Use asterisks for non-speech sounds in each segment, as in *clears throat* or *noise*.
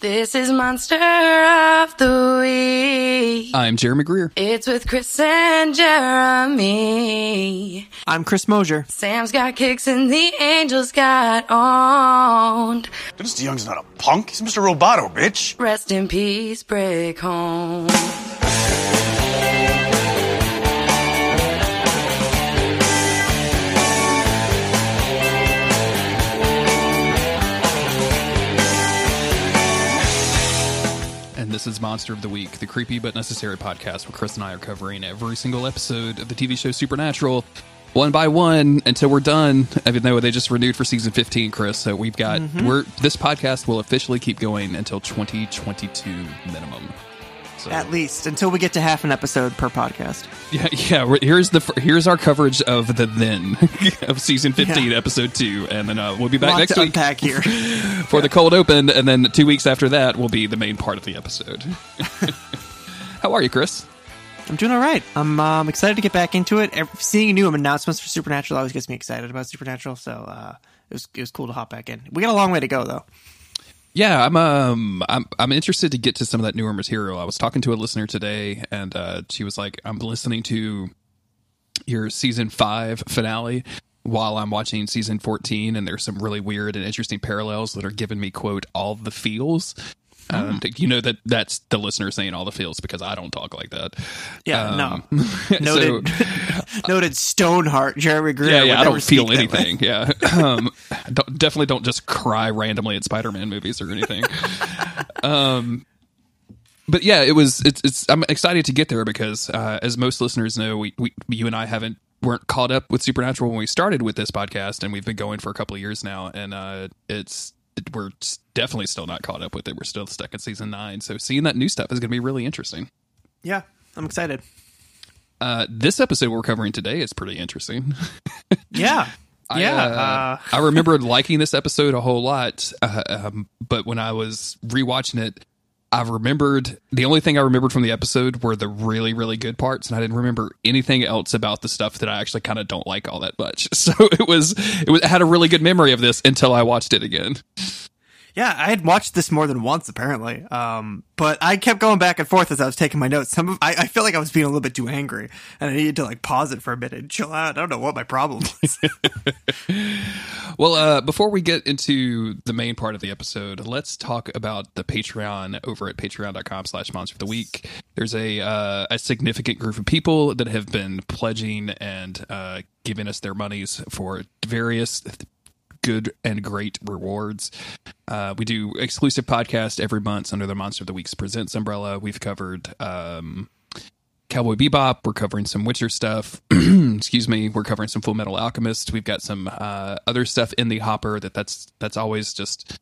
This is Monster of the Week. I'm Jeremy Greer. It's with Chris and Jeremy. I'm Chris Mosier. Sam's got kicks and the Angels got owned. Mr. Young's not a punk. He's Mr. Roboto, bitch. Rest in peace, break home. This is Monster of the Week, the creepy but necessary podcast where Chris and I are covering every single episode of the TV show Supernatural one by one until we're done. Even though they just renewed for season 15, Chris. So we've got, mm-hmm. we're, this podcast will officially keep going until 2022 minimum. So, At least until we get to half an episode per podcast. yeah, yeah. Here's the here's our coverage of the then *laughs* of season 15, Yeah. episode two, and then uh, we'll be back Lot next to week unpack here. *laughs* for the cold open, and then two weeks after that will be the main part of the episode. *laughs* How are you, Chris? I'm doing all right. I'm um, excited to get back into it. Seeing new announcements for Supernatural always gets me excited about Supernatural. So uh, it was it was cool to hop back in. We got a long way to go though. Yeah, I'm um I'm I'm interested to get to some of that newer material. I was talking to a listener today and uh she was like, I'm listening to your season five finale while I'm watching season 14 and there's some really weird and interesting parallels that are giving me quote all the feels. Um, you know that that's the listener saying all the feels because I don't talk like that. Yeah, Um, no. *laughs* *laughs* Noted, *laughs* noted Stoneheart, Jeremy Greer. yeah, yeah, I don't feel speak that way. anything. Yeah, um, don't, definitely don't just cry randomly at Spider-Man movies or anything. um, but yeah, it was. It's. it's I'm excited to get there because, uh, as most listeners know, we, we you and I haven't weren't caught up with Supernatural when we started with this podcast, and we've been going for a couple of years now, and uh, it's. We're definitely still not caught up with it. We're still stuck in season nine, so seeing that new stuff is going to be really interesting. Yeah, I'm excited. Uh, this episode we're covering today is pretty interesting. *laughs* Yeah, I, yeah. uh, uh, I remember liking this episode a whole lot, uh, um, but when I was rewatching it, I remembered the only thing I remembered from the episode were the really, really good parts, and I didn't remember anything else about the stuff that I actually kind of don't like all that much. *laughs* So it was, it was, I had a really good memory of this until I watched it again. Yeah, I had watched this more than once apparently, um, but I kept going back and forth as I was taking my notes. Some of, I, I feel like I was being a little bit too angry, and I needed to like pause it for a minute and chill out. I don't know what my problem was. *laughs* *laughs* Well, uh, before we get into the main part of the episode, let's talk about the Patreon over at patreon.com slash monster of the week. There's a, uh, a significant group of people that have been pledging and uh, giving us their monies for various good and great rewards. Uh, we do exclusive podcast every month under the Monster of the Weeks Presents umbrella. We've covered um, Cowboy Bebop. We're covering some Witcher stuff. *clears throat* Excuse me. We're covering some Full Metal Alchemist. We've got some uh, other stuff in the hopper that that's that's always just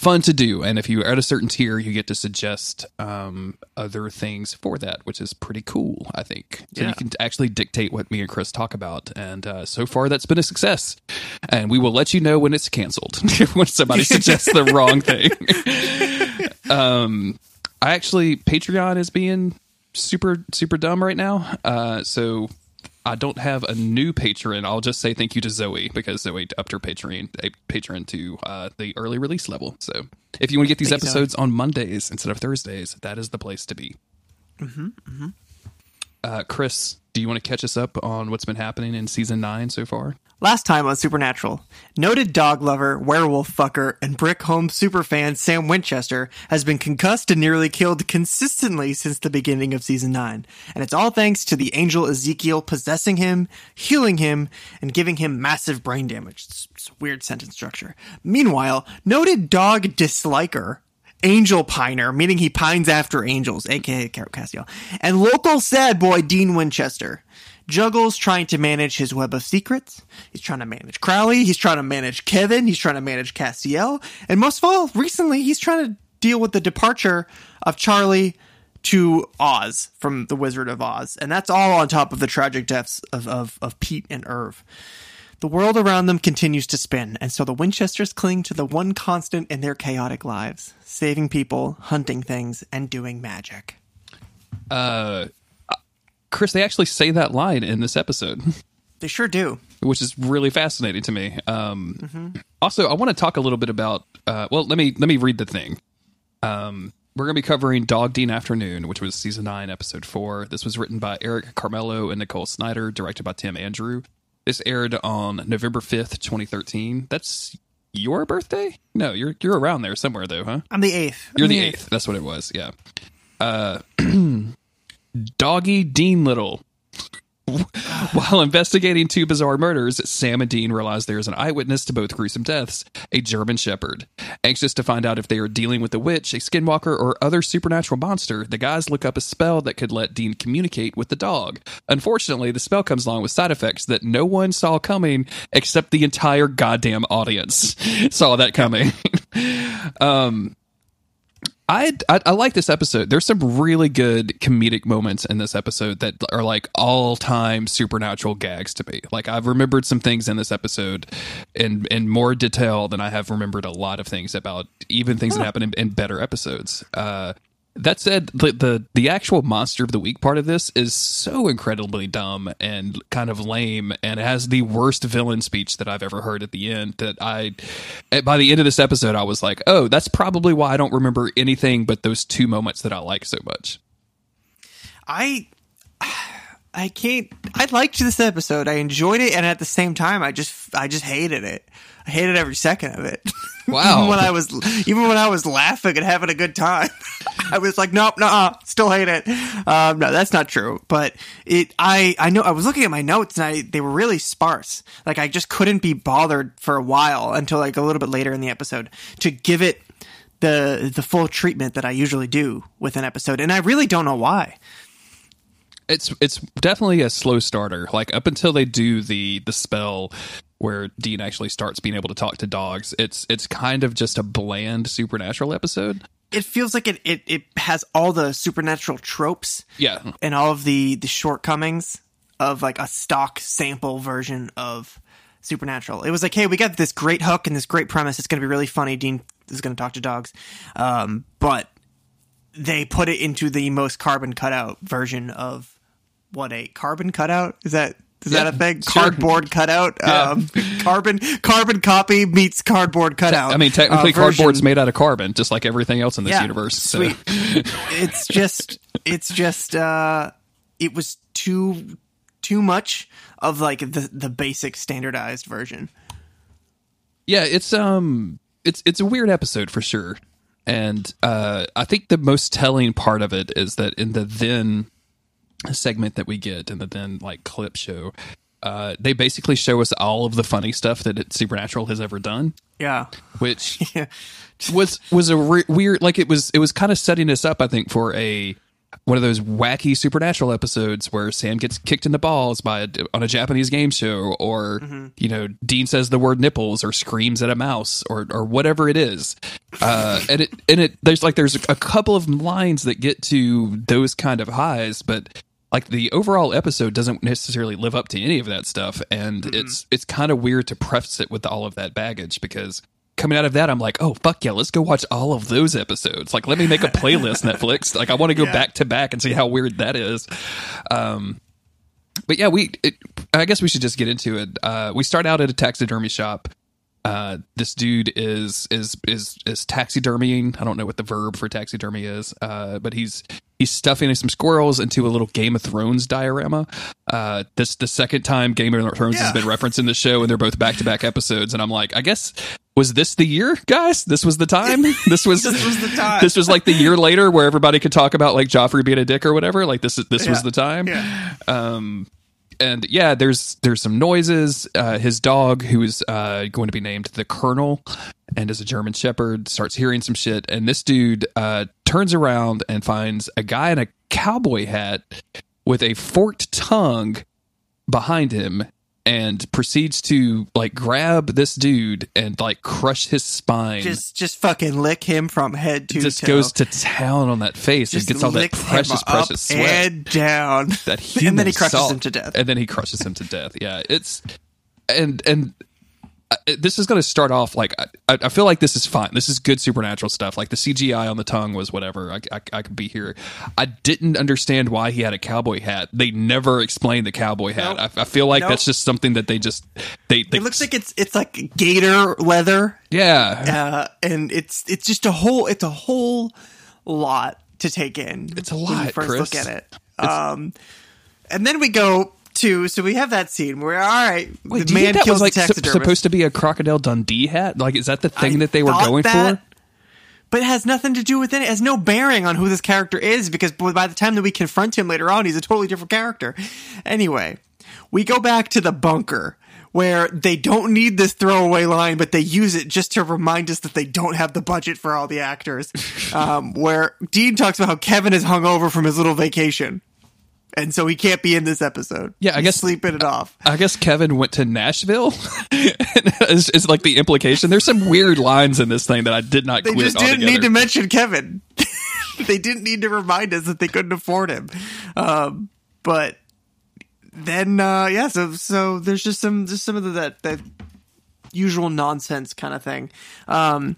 fun to do. And if you are at a certain tier, you get to suggest um, other things for that, which is pretty cool. I think so. Yeah. You can actually dictate what me and Chris talk about, and uh, so far that's been a success. And we will let you know when it's canceled *laughs* when somebody suggests the wrong thing. *laughs* um, I actually Patreon is being super super dumb right now. Uh, so I don't have a new patron. I'll just say thank you to Zoe because Zoe upped her patron a patron to uh, the early release level. So if you want to get these Thank episodes on Mondays instead of Thursdays, that is the place to be. Mm-hmm, Uh, Chris, do you want to catch us up on what's been happening in season nine so far? Last time on Supernatural, noted dog lover, werewolf fucker, and Brick Home superfan Sam Winchester has been concussed and nearly killed consistently since the beginning of season 9. And it's all thanks to the angel Ezekiel possessing him, healing him, and giving him massive brain damage. It's, it's a weird sentence structure. Meanwhile, noted dog disliker Angel Piner, meaning he pines after angels, aka Carol Castiel, and local sad boy Dean Winchester juggles trying to manage his web of secrets. He's trying to manage Crowley. He's trying to manage Kevin. He's trying to manage Castiel. And most of all, recently, he's trying to deal with the departure of Charlie to Oz from The Wizard of Oz. And that's all on top of the tragic deaths of, of, of Pete and Irv. The world around them continues to spin, and so the Winchesters cling to the one constant in their chaotic lives saving people, hunting things, and doing magic. Uh, Chris, they actually say that line in this episode. *laughs* They sure do. which is really fascinating to me. Um, Also, I want to talk a little bit about. Uh, well, let me let me read the thing. Um, we're going to be covering Dog Dean Afternoon, which was season nine, episode four. This was written by Eric Charmelo and Nicole Snyder, directed by Tim Andrew. This aired on November 5th, 2013. That's your birthday? No, you're you're around there somewhere though, huh? I'm the eighth. You're I'm the eighth. That's what it was. Yeah. Uh, *clears throat* Doggy Dean Little. *laughs* While investigating two bizarre murders, Sam and Dean realize there is an eyewitness to both gruesome deaths, a German Shepherd. Anxious to find out if they are dealing with a witch, a skinwalker, or other supernatural monster, the guys look up a spell that could let Dean communicate with the dog. Unfortunately, the spell comes along with side effects that no one saw coming except the entire goddamn audience *laughs* saw that coming. *laughs* um, I, I, I like this episode. There's some really good comedic moments in this episode that are like all time supernatural gags to me. Like I've remembered some things in this episode in in more detail than I have remembered a lot of things about even things that happen in, in better episodes. Uh, that said, the, the the actual monster of the week part of this is so incredibly dumb and kind of lame, and has the worst villain speech that I've ever heard at the end. That I, by the end of this episode, I was like, oh, that's probably why I don't remember anything but those two moments that I like so much. I I can't I liked this episode. I enjoyed it and at the same time I just I just hated it. I hated every second of it. *laughs* Wow. even when I was even when I was laughing and having a good time. *laughs* I was like, nope, nah, still hate it. Um, no, that's not true. But it I I know I was looking at my notes and I they were really sparse. Like I just couldn't be bothered for a while until like a little bit later in the episode to give it the the full treatment that I usually do with an episode. And I really don't know why. It's it's definitely a slow starter. Like up until they do the the spell where Dean actually starts being able to talk to dogs, it's it's kind of just a bland supernatural episode. it feels like it, it, it has all the supernatural tropes Yeah, and all of the, the shortcomings of like a stock sample version of supernatural. It was like, hey, we got this great hook and this great premise. It's going to be really funny. Dean is going to talk to dogs. Um, but they put it into the most carbon cutout version of what a carbon cutout is that is Yeah, that a thing? sure. Cardboard cutout. Yeah. Um, *laughs* carbon carbon copy meets cardboard cutout. I mean technically uh, cardboard's made out of carbon, just like everything else in this Yeah, universe. So. Sweet. it's just it's just uh it was too too much of like the the basic standardized version. Yeah, it's um it's it's a weird episode for sure. And uh I think the most telling part of it is that in the then segment that we get in the then like clip show, uh they basically show us all of the funny stuff that it, Supernatural has ever done, Yeah. which *laughs* Yeah. was was a re- weird like it was it was kind of setting us up I think for a one of those wacky supernatural episodes where Sam gets kicked in the balls by a, on a Japanese game show or you know Dean says the word nipples or screams at a mouse or or whatever it is uh and it and it there's like there's a couple of lines that get to those kind of highs but like the overall episode doesn't necessarily live up to any of that stuff and it's it's kind of weird to preface it with all of that baggage because coming out of that i'm like oh fuck yeah let's go watch all of those episodes. Like let me make a playlist *laughs* netflix. Like i want to go Yeah. back to back and see how weird that is. Um but yeah we it, i guess we should just get into it. Uh we start out at a taxidermy shop. Uh this dude is is is is taxidermying. I don't know what the verb for taxidermy is uh but he's he's stuffing some squirrels into a little game of thrones diorama. Uh this the second time game of thrones has been referenced in the show and they're both back-to-back episodes and i'm like i guess was this the year guys? This was the time? *laughs* This was This was the time. this was like the year later where everybody could talk about like joffrey being a dick or whatever? Like this is this was the time? Yeah. um and yeah there's there's some noises. Uh his dog who is uh going to be named the colonel and is a german shepherd starts hearing some shit. And this dude uh turns around and finds a guy in a cowboy hat with a forked tongue behind him and proceeds to like grab this dude and like crush his spine Just just fucking lick him from head to just toe. goes to town on that face Just and gets all that precious precious sweat and down. that *laughs* and then he human crushes salt. him to death. and then he crushes him to death yeah it's and and this is going to start off like I, I feel like this is fine. This is good supernatural stuff. Like the CGI on the tongue was whatever. I, I, I could be here. I didn't understand why he had a cowboy hat. They never explained the cowboy hat. Nope. I, I feel like Nope. that's just something that they just they. they It looks like it's it's like gator leather, yeah. uh, and it's it's just a whole it's a whole lot to take in. It's a when you lot, first Chris. look at it. Um, and then we go to so we have that scene where all right, Wait, the man kills was like taxidermist. supposed to be a crocodile Dundee hat? Like, is that the thing I that they were going that, for? But it has nothing to do with it. It has no bearing on who this character is because by the time that we confront him later on, he's a totally different character. Anyway, we go back to the bunker where they don't need this throwaway line, but they use it just to remind us that they don't have the budget for all the actors. *laughs* Um, where Dean talks about how Kevin is hungover from his little vacation. And so he can't be in this episode. Yeah, I He's guess- sleeping it off. I guess Kevin went to Nashville. *laughs* is, is like the implication. There's some weird lines in this thing that I did not. They just didn't altogether. need to mention Kevin. *laughs* they didn't need to remind us that they couldn't afford him. Um, but then, uh, yeah, so so there's just some just some of the, that that usual nonsense kind of thing. Um,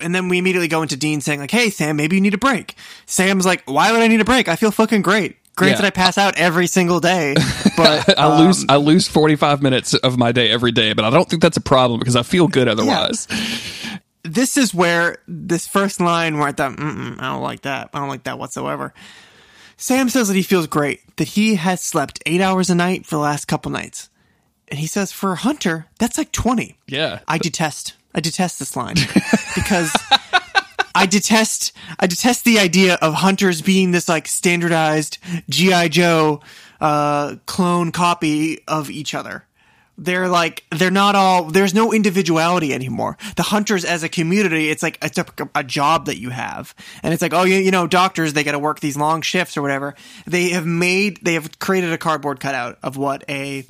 and then we immediately go into Dean saying like, "Hey, Sam, maybe you need a break." Sam's like, "Why would I need a break? I feel fucking great." Granted, Yeah. I pass out every single day, *laughs* but I lose um, I lose 45 minutes of my day every day, but I don't think that's a problem because I feel good otherwise. this is where this first line where I thought, Mm-mm, I don't like that. I don't like that whatsoever. Sam says that he feels great, that he has slept eight hours a night for the last couple nights. And he says, for a hunter, that's like 20. Yeah. I detest, I detest this line *laughs* because I detest, I detest the idea of hunters being this like standardized G.I. Joe, uh, clone copy of each other. They're like, they're not all, there's no individuality anymore. The hunters as a community, it's like, it's a, a job that you have. And it's like, oh, you, you know, doctors, they gotta work these long shifts or whatever. They have made, they have created a cardboard cutout of what a,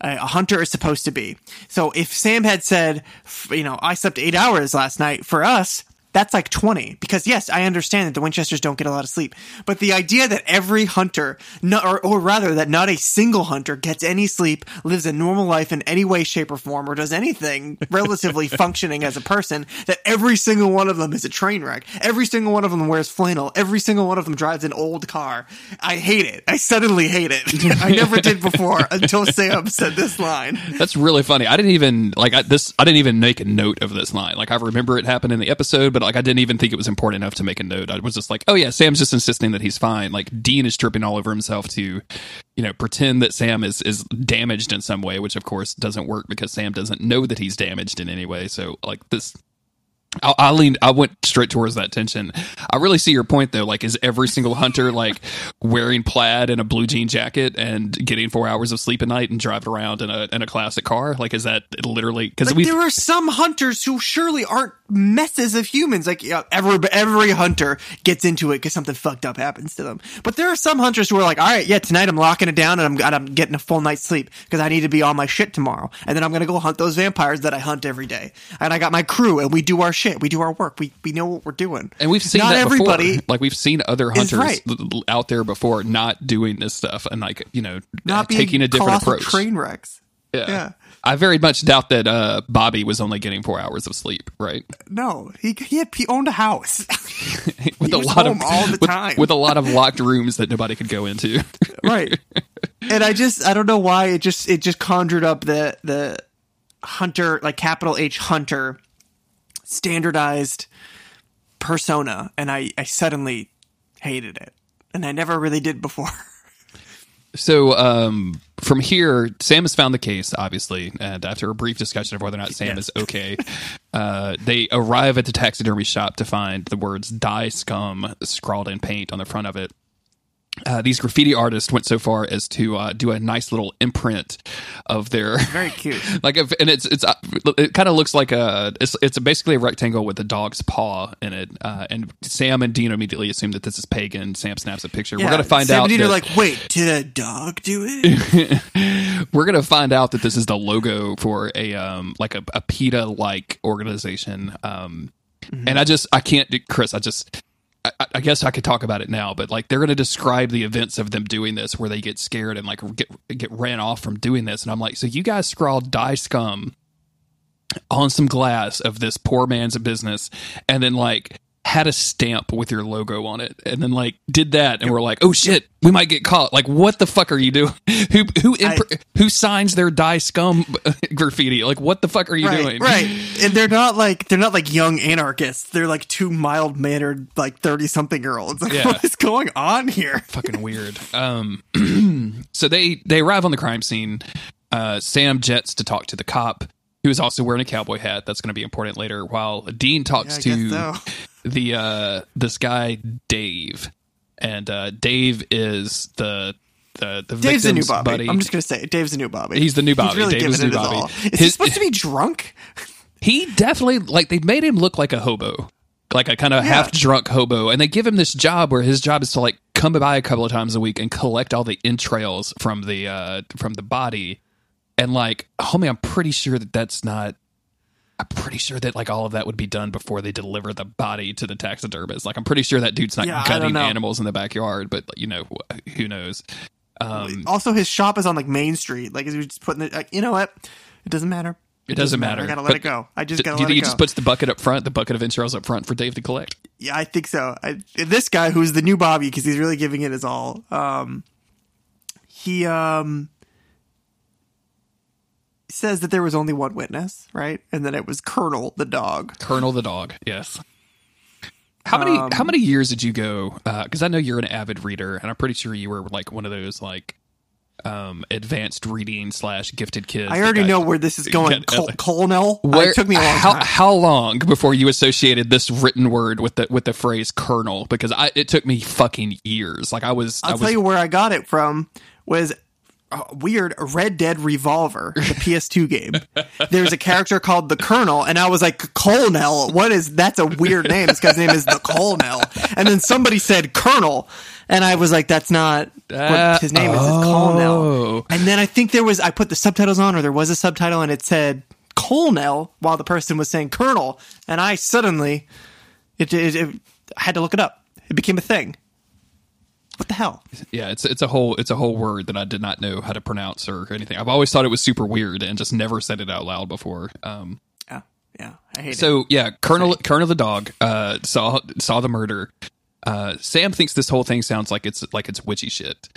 a hunter is supposed to be. So if Sam had said, you know, I slept eight hours last night for us, that's like 20. Because yes, I understand that the Winchesters don't get a lot of sleep. But the idea that every hunter, or, or rather that not a single hunter gets any sleep, lives a normal life in any way, shape, or form, or does anything *laughs* relatively functioning as a person, that every single one of them is a train wreck. Every single one of them wears flannel. Every single one of them drives an old car. I hate it. I suddenly hate it. *laughs* I never did before *laughs* until Sam said this line. That's really funny. I didn't even like I, this. I didn't even make a note of this line. Like I remember it happened in the episode, but like I didn't even think it was important enough to make a note. I was just like, oh yeah, Sam's just insisting that he's fine. Like Dean is tripping all over himself to, you know, pretend that Sam is is damaged in some way, which of course doesn't work because Sam doesn't know that he's damaged in any way. So like this. I, I leaned. I went straight towards that tension. I really see your point, though. Like, is every single hunter like wearing plaid and a blue jean jacket and getting four hours of sleep a night and driving around in a in a classic car? Like, is that literally because Like we? there are some hunters who surely aren't messes of humans. Like yeah, every every hunter gets into it because something fucked up happens to them. But there are some hunters who are like, all right, yeah, tonight I'm locking it down and I'm and I'm getting a full night's sleep because I need to be on my shit tomorrow, and then I'm gonna go hunt those vampires that I hunt every day. And I got my crew, and we do our shit. We do our work. We we know what we're doing. and we've seen not that everybody. before. *laughs* Like we've seen other hunters right. out there before not doing this stuff and like you know Not uh, taking a different approach. train wrecks. yeah. yeah. I very much doubt that uh, Bobby was only getting four hours of sleep. Right. No, he he, had, he owned a house. *laughs* with a was lot of home all the with, time. with a lot of locked rooms that nobody could go into. *laughs* right and i just i don't know why it just it just conjured up the the hunter like capital h hunter standardized persona and i i suddenly hated it and i never really did before *laughs* So um, from here, Sam has found the case, obviously, and after a brief discussion of whether or not Sam is okay, *laughs* uh, they arrive at the taxidermy shop to find the words "Die Scum" scrawled in paint on the front of it. Uh, these graffiti artists went so far as to uh, do a nice little imprint of their very cute. *laughs* Like if, and it's it's uh, it kind of looks like a it's it's basically a rectangle with a dog's paw in it uh, and Sam and Dean immediately assume that this is pagan. Sam snaps a picture. We're gonna find Sam out and Dean are like wait did a dog do it? *laughs* We're gonna find out that this is the logo for a um like a, a PETA like organization um Mm-hmm. and I just I can't do Chris I just I, I guess I could talk about it now, but like they're going to describe the events of them doing this, where they get scared and like get get ran off from doing this, and I'm like, so you guys scrawled die scum on some glass of this poor man's business, and then like had a stamp with your logo on it, and then like did that, and we're like, oh shit, we might get caught. Like, what the fuck are you doing? *laughs* who who imp- who signs their die scum *laughs* graffiti? Like, what the fuck are you right, doing? Right. *laughs* And they're not like they're not like young anarchists. They're like two mild mannered like thirty something year olds. Like, Yeah. what is going on here? fucking weird. Um, *clears throat* so they they arrive on the crime scene. Uh, Sam jets to talk to the cop, who is also wearing a cowboy hat. That's going to be important later. While Dean talks Yeah, to so. The uh, this guy Dave, and uh, Dave is the the the Dave's the new Bobby. buddy. I'm just gonna say. Dave's the new Bobby. He's the new Bobby. He's really Dave giving is the it new his Bobby. all. Is he supposed to be *laughs* drunk? he definitely like they made him look like a hobo like a kind of Yeah. half drunk hobo and they give him this job where his job is to like come by a couple of times a week and collect all the entrails from the uh from the body and like homie i'm pretty sure that that's not i'm pretty sure that like all of that would be done before they deliver the body to the taxidermist like i'm pretty sure that dude's not Yeah, gutting animals in the backyard but you know who knows um Also, his shop is on like Main Street. Like, is he just putting it? Like, you know what? It doesn't matter. it doesn't matter I gotta let But it go. I just d- gotta do you think he just puts the bucket up front the bucket of entrails up front for dave to collect yeah, I think so. I, this guy who's the new Bobby because he's really giving it his all. Um, he um says that there was only one witness, right? And that it was Colonel the dog. Colonel the dog. Yes. How many Um, how many years did you go? Because I know you're an avid reader, and I'm pretty sure you were like one of those like um advanced reading slash gifted kids. I already know where this is going. Col- Colonel. Uh, Where, it took me a long how, time. How long before you associated this written word with the with the phrase "colonel"? Because I, it took me fucking years. Like I was, I I'll was tell you where I got it from was uh, weird Red Dead Revolver, the PS2 game. There's a character called the Colonel, and I was like, Colonel, what is that's a weird name. This guy's name is the Colonel. And then somebody said Colonel, and I was like, that's not Uh, what his name is. It's oh. Colonel. And then I think there was I put the subtitles on, or there was a subtitle, and it said Colonel while the person was saying Colonel, and I suddenly it, it, it I had to look it up. It became a thing. What the hell? yeah. It's it's a whole it's a whole word that I did not know how to pronounce or anything. I've always thought it was super weird and just never said it out loud before. Um, Yeah, yeah, I hate it. So yeah, Colonel Colonel the dog uh, saw saw the murder. Uh, Sam thinks this whole thing sounds like it's like it's witchy shit.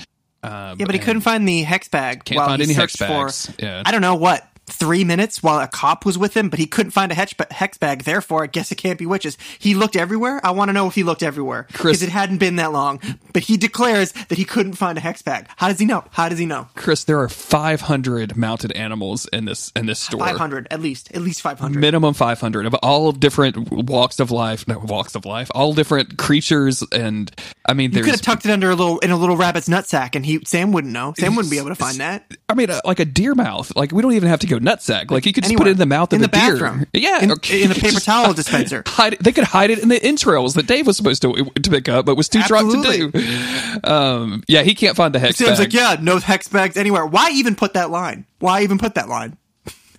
Um, Yeah, but he couldn't find the hex bag. Can't while find he any hex bags. For, Yeah. I don't know what three minutes while a cop was with him, but he couldn't find a hex, hex bag. Therefore, I guess it can't be witches. He looked everywhere. I want to know if he looked everywhere because it hadn't been that long. But he declares that he couldn't find a hex bag. How does he know? How does he know? Chris, there are 500 mounted animals in this in this store. Five hundred at least. At least five hundred. Minimum 500 of all different walks of life, no walks of life, all different creatures, and I mean, You could have tucked it under a little in a little rabbit's nutsack, and he Sam wouldn't know. Sam wouldn't be able to find that. I mean, uh, like a deer mouth. Like we don't even have to go nutsack. Like you could just put it in the mouth of in a the deer. bathroom. Yeah, in, or- in a paper towel dispenser. *laughs* hide it, they could hide it in the entrails that Dave was supposed to to pick up, but was too drunk to Absolutely. do. Um, yeah, he can't find the hex Sam's bag. like, yeah, no hex bags anywhere. Why even put that line? Why even put that line?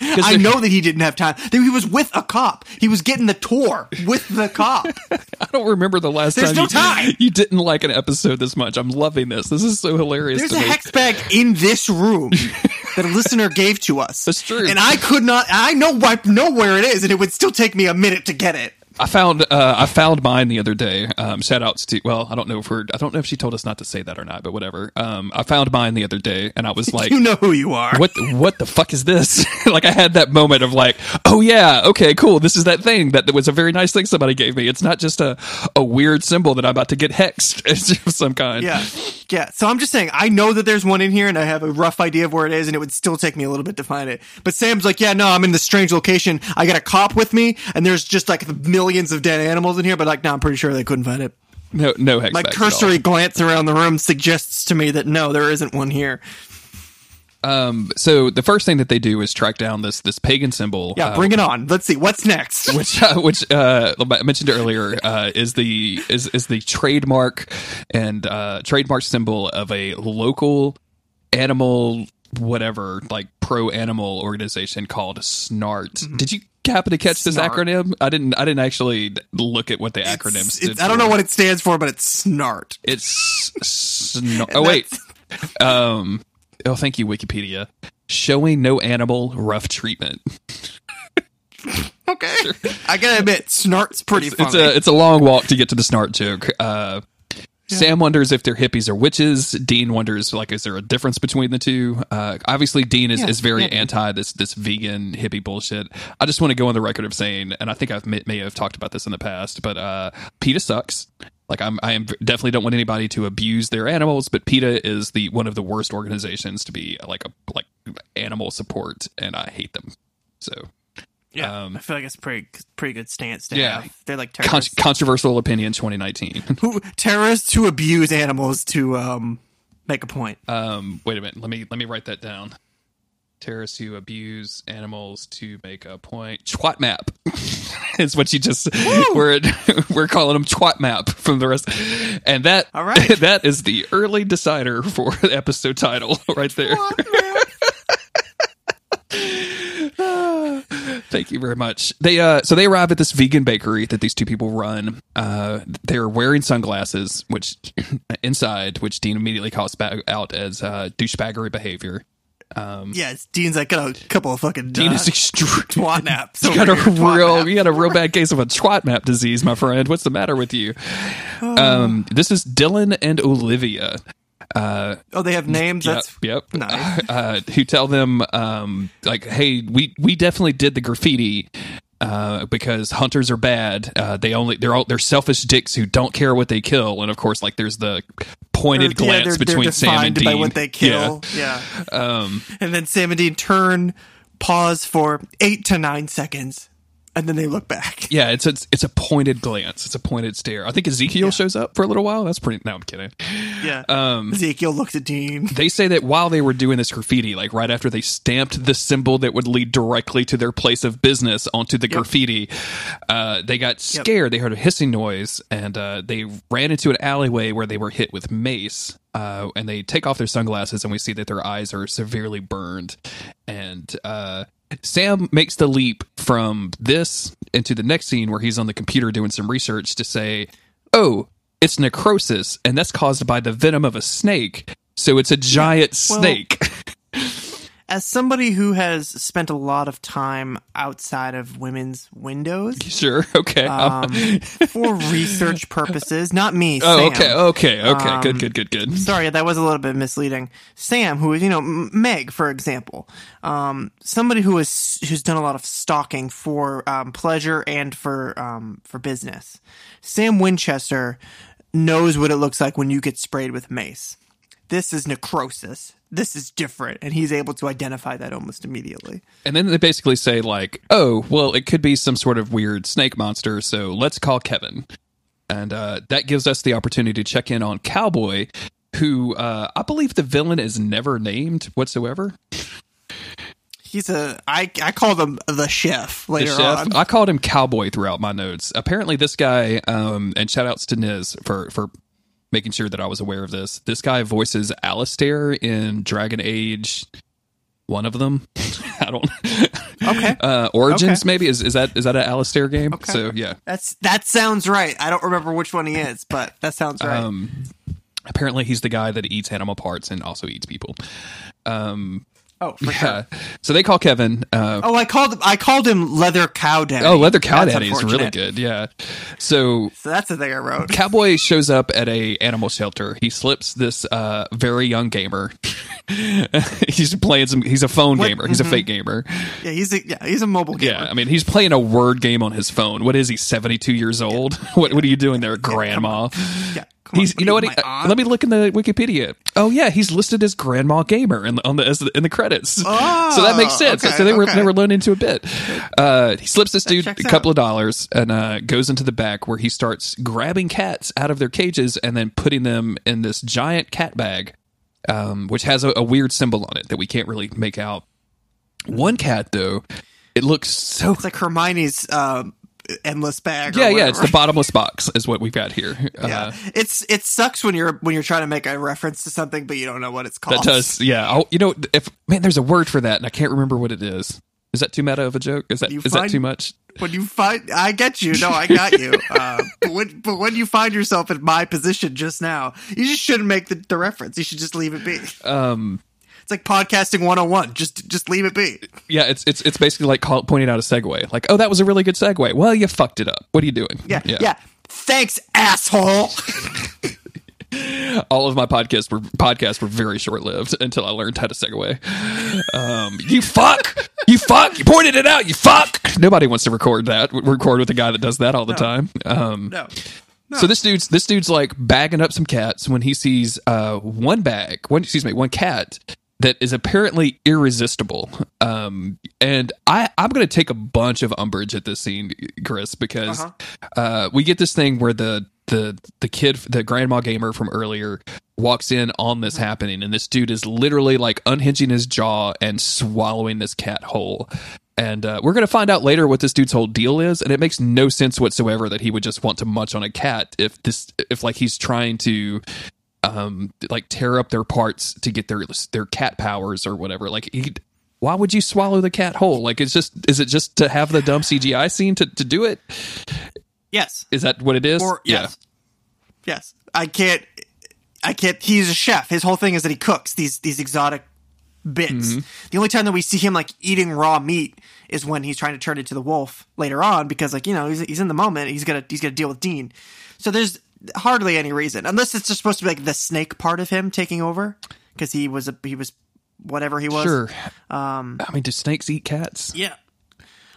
I know that he didn't have time. He was with a cop. He was getting the tour with the cop. *laughs* I don't remember the last There's time, no you, time. you didn't like an episode this much. I'm loving this. This is so hilarious. There's a me. hex bag in this room *laughs* that a listener gave to us. That's true. And I could not. I know. I know where it is, and it would still take me a minute to get it. I found uh, I found mine the other day. Um, shout outs to well, I don't know if we're I don't know if she told us not to say that or not, but whatever. Um, I found mine the other day, and I was *laughs* like, You know who you are. what what the fuck is this? *laughs* like I had that moment of like, oh yeah, okay, cool. This is that thing that was a very nice thing somebody gave me. It's not just a a weird symbol that I'm about to get hexed *laughs* of some kind. Yeah. Yeah. So I'm just saying, I know that there's one in here and I have a rough idea of where it is and it would still take me a little bit to find it. But Sam's like, yeah, no, I'm in this strange location. I got a cop with me and there's just like millions of dead animals in here, but like, no, I'm pretty sure they couldn't find it. No no hex My bags at all. cursory glance around the room suggests to me that no, there isn't one here. Um, so the first thing that they do is track down this this pagan symbol. Yeah, uh, bring it on. Let's see. What's next? *laughs* which uh, which uh, I mentioned earlier uh, is the is is the trademark and uh, trademark symbol of a local animal whatever like pro animal organization called Snart. Mm-hmm. Did you happen to catch this acronym? I didn't. I didn't actually look at what the acronym stood it's- I don't know what it stands for, but it's snart. It's *laughs* snor- oh wait. *laughs* Um. Oh, thank you, Wikipedia. Showing no animal rough treatment. Okay. *laughs* I gotta admit, snart's pretty It's funny. a it's a long walk to get to the snart joke. Uh, Sam wonders if they're hippies or witches. Dean wonders like, is there a difference between the two? Uh, obviously, Dean is, Yeah, is very yeah. anti this this vegan hippie bullshit. I just want to go on the record of saying, and I think I've may, may have talked about this in the past, but uh, PETA sucks. Like I'm, I am definitely don't want anybody to abuse their animals, but PETA is the one of the worst organizations to be like a like animal support, and I hate them. So yeah, um, I feel like it's pretty pretty good stance to Yeah. have. They're like con- controversial opinion 2019. *laughs* who terrorists who abuse animals to um make a point. Um, wait a minute. Let me let me write that down. Terrorists who abuse animals to make a point. Twat map *laughs* is what you just we're *laughs* we're calling them twat map from the rest. And that All right. that is the early decider for episode title right there. *sighs* Thank you very much. They uh so they arrive at this vegan bakery that these two people run. Uh they're wearing sunglasses, which *clears throat* inside, which Dean immediately calls back out as uh douchebaggery behavior. yeah, Dean's like got a couple of fucking Dean uh, is extreme. *laughs* twat naps. *laughs* You got a twat real, nap. you got a real bad case of a twat map disease, my friend. What's the matter with you? *sighs* Um, this is Dylan and Olivia. Uh, Oh, they have names. yep, That's yep. *laughs* nice. *laughs* Uh, who tell them, um, like, hey, we we definitely did the graffiti. Uh, because hunters are bad. Uh, they only they're all they're selfish dicks who don't care what they kill. And of course, like there's the pointed They're- yeah, glance they're, between they're Sam and Dean. by what they kill. Yeah. Um, and then Sam and Dean turn, pause for eight to nine seconds, and then they look back. *laughs* yeah, it's it's it's a pointed glance. It's a pointed stare. I think Ezekiel shows up for a little while. That's pretty. No, I'm kidding. Yeah. Um, Ezekiel looks at Dean. they say that while they were doing this graffiti, like right after they stamped the symbol that would lead directly to their place of business onto the graffiti, uh, they got scared. They heard a hissing noise and uh, they ran into an alleyway where they were hit with mace. Uh, and they take off their sunglasses and we see that their eyes are severely burned. And uh, Sam makes the leap from this into the next scene where he's on the computer doing some research to say, oh, it's necrosis, and that's caused by the venom of a snake. So it's a giant well- snake. *laughs* As somebody who has spent a lot of time outside of women's windows *laughs* sure. Okay. um, *laughs* for research purposes, not me. oh, Sam. okay. Okay. Okay. Um, good. Good. Good. Good. Sorry, that was a little bit misleading. Sam, who is you know M- Meg, for example, um, somebody who is who's done a lot of stalking for um, pleasure and for um, for business. Sam Winchester knows what it looks like when you get sprayed with mace. This is necrosis. This is different, and he's able to identify that almost immediately. And then they basically say like, "Oh, well, it could be some sort of weird snake monster, so let's call Kevin." And uh, that gives us the opportunity to check in on Cowboy, who uh, I believe the villain is never named whatsoever. He's a I I call him the chef The later chef. on. I called him Cowboy throughout my notes. Apparently, this guy, um, and shout outs to Niz for for making sure that I was aware of this. This guy voices Alistair in Dragon Age. One of them, *laughs* I don't. *laughs* Okay. Uh, Origins, Okay. maybe is is that is that an Alistair game? Okay. So yeah. That's that sounds right. I don't remember which one he is, but that sounds right. Um, apparently, he's the guy that eats animal parts and also eats people. Um, oh, for sure. yeah. So they call Kevin. Uh, Oh, I called I called him Leather Cow Daddy. oh, Leather Cow That's Daddy is really good. Yeah. So So that's the thing I wrote. Cowboy shows up at a animal shelter. He slips this uh, very young gamer. *laughs* he's playing some. He's a phone What- gamer. He's a fake gamer. Yeah, he's a yeah, he's a mobile gamer. Yeah, I mean, he's playing a word game on his phone. What is he? Seventy two years old. *laughs* What What are you doing there, Grandma? Yeah, come on, He's, you know what? He, let me look in the Wikipedia. Oh yeah, he's listed as Grandma Gamer in the, on the as the, in the credits. *laughs* so that makes sense. Oh, okay, so they were okay. they were learning into a bit. Uh, he slips this dude a couple of dollars and uh, goes into the back where he starts grabbing cats out of their cages and then putting them in this giant cat bag, um, which has a, a weird symbol on it that we can't really make out. One cat though, it looks so It's like Hermione's um, endless bag. or yeah, yeah. It's the bottomless box, is what we've got here. *laughs* yeah. Uh, it's it sucks when you're when you're trying to make a reference to something, but you don't know what it's called. that does, yeah. I'll, you know, if man, there's a word for that, and I can't remember what it is. Is that too meta of a joke? Is that You is find- that too much? when you find I get you. No, I got you. *laughs* Uh, but when but when you find yourself in my position just now, you just shouldn't make the, the reference. You should just leave it be. Um, It's like podcasting 101. Just just leave it be. yeah, it's it's it's basically like call, pointing out a segue. Like, oh, that was a really good segue. Well, you fucked it up. What are you doing? Yeah. Yeah. Thanks, asshole. *laughs* All of my podcasts were podcasts were very short lived until I learned how to segue. Um, you fuck, you fuck, you pointed it out. You fuck. Nobody wants to record that. Record with a guy that does that all the time. Um, No. So this dude's this dude's like bagging up some cats when he sees uh one bag, one excuse me, one cat that is apparently irresistible. Um and I I'm going to take a bunch of umbrage at this scene Chris because uh we get this thing where the the the kid the grandma gamer from earlier walks in on this happening and this dude is literally like unhinging his jaw and swallowing this cat whole. And uh, we're going to find out later what this dude's whole deal is and it makes no sense whatsoever that he would just want to munch on a cat if this if like he's trying to um like tear up their parts to get their their cat powers or whatever like he why would you swallow the cat whole like it's just is it just to have the dumb cgi scene to, to do it Yes. is that what it is Or yes. Yes. I can't I can't he's a chef. His whole thing is that he cooks these these exotic bits. Mm-hmm. The only time that we see him like eating raw meat is when he's trying to turn into the wolf later on because like, you know, he's he's in the moment. He's to he's to deal with Dean. So there's hardly any reason unless it's just supposed to be like the snake part of him taking over because he was a he was whatever he was. sure um i mean do snakes eat cats Yeah.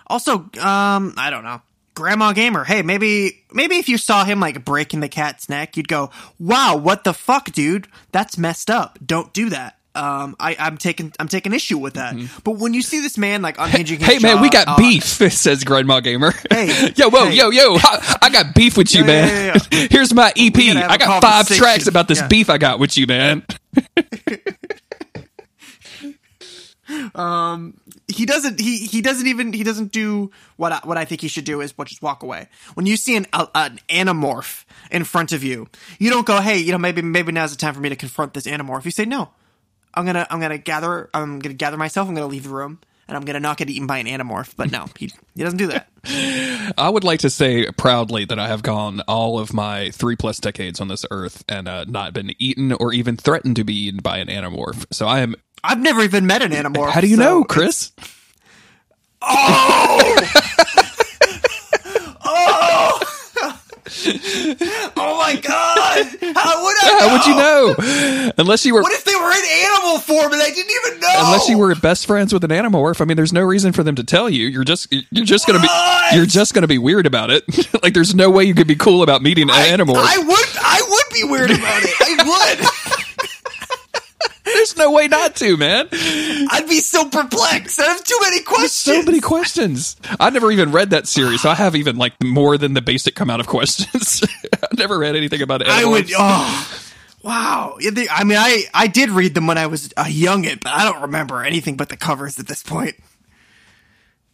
Also, um, I don't know. Grandma gamer. Hey, maybe maybe if you saw him like breaking the cat's neck, you'd go, "Wow, what the fuck, dude? That's messed up. Don't do that." Um, I, I'm taking I'm taking issue with that. But when you see this man like unhinging, his Mm-hmm. Hey man, we got uh, beef, *laughs* says Grandma Gamer. Hey, *laughs* yo, whoa, hey. yo, yo, I, I got beef with you, Yeah, yeah, man. yeah, *laughs* Here's my EP. I got five tracks about this Yeah. beef I got with you, man. he doesn't he he doesn't even he doesn't do what I, what I think he should do is what just walk away. When you see an a, an animorph in front of you, you don't go, "Hey, you know, maybe maybe now's the time for me to confront this animorph." You say, "No. I'm going to I'm to gather I'm to gather myself, I'm going to leave the room, and I'm going to not get eaten by an animorph." But no, he he doesn't do that. *laughs* I would like to say proudly that I have gone all of my three plus decades on this earth and uh, not been eaten or even threatened to be eaten by an animorph. So I am. I've never even met an animorph. How do you so know, Chris? *laughs* Oh *laughs* Oh my god! How would I? How would you know? Unless you were. What if they were in animal form and I didn't even know? Unless you were best friends with an animorph, I mean, there's no reason for them to tell you. You're just you're just gonna What? be you're just gonna be weird about it. *laughs* like there's no way you could be cool about meeting an animal. I would I would be weird about it. I would. There's no way not to, man. I'd be so perplexed. I have too many questions. So many questions. I never even read that series, so I have even like more than the basic come out of questions. *laughs* I've never read anything about it. I would. Oh, wow. I mean, I I did read them when I was a youngin, but I don't remember anything but the covers at this point.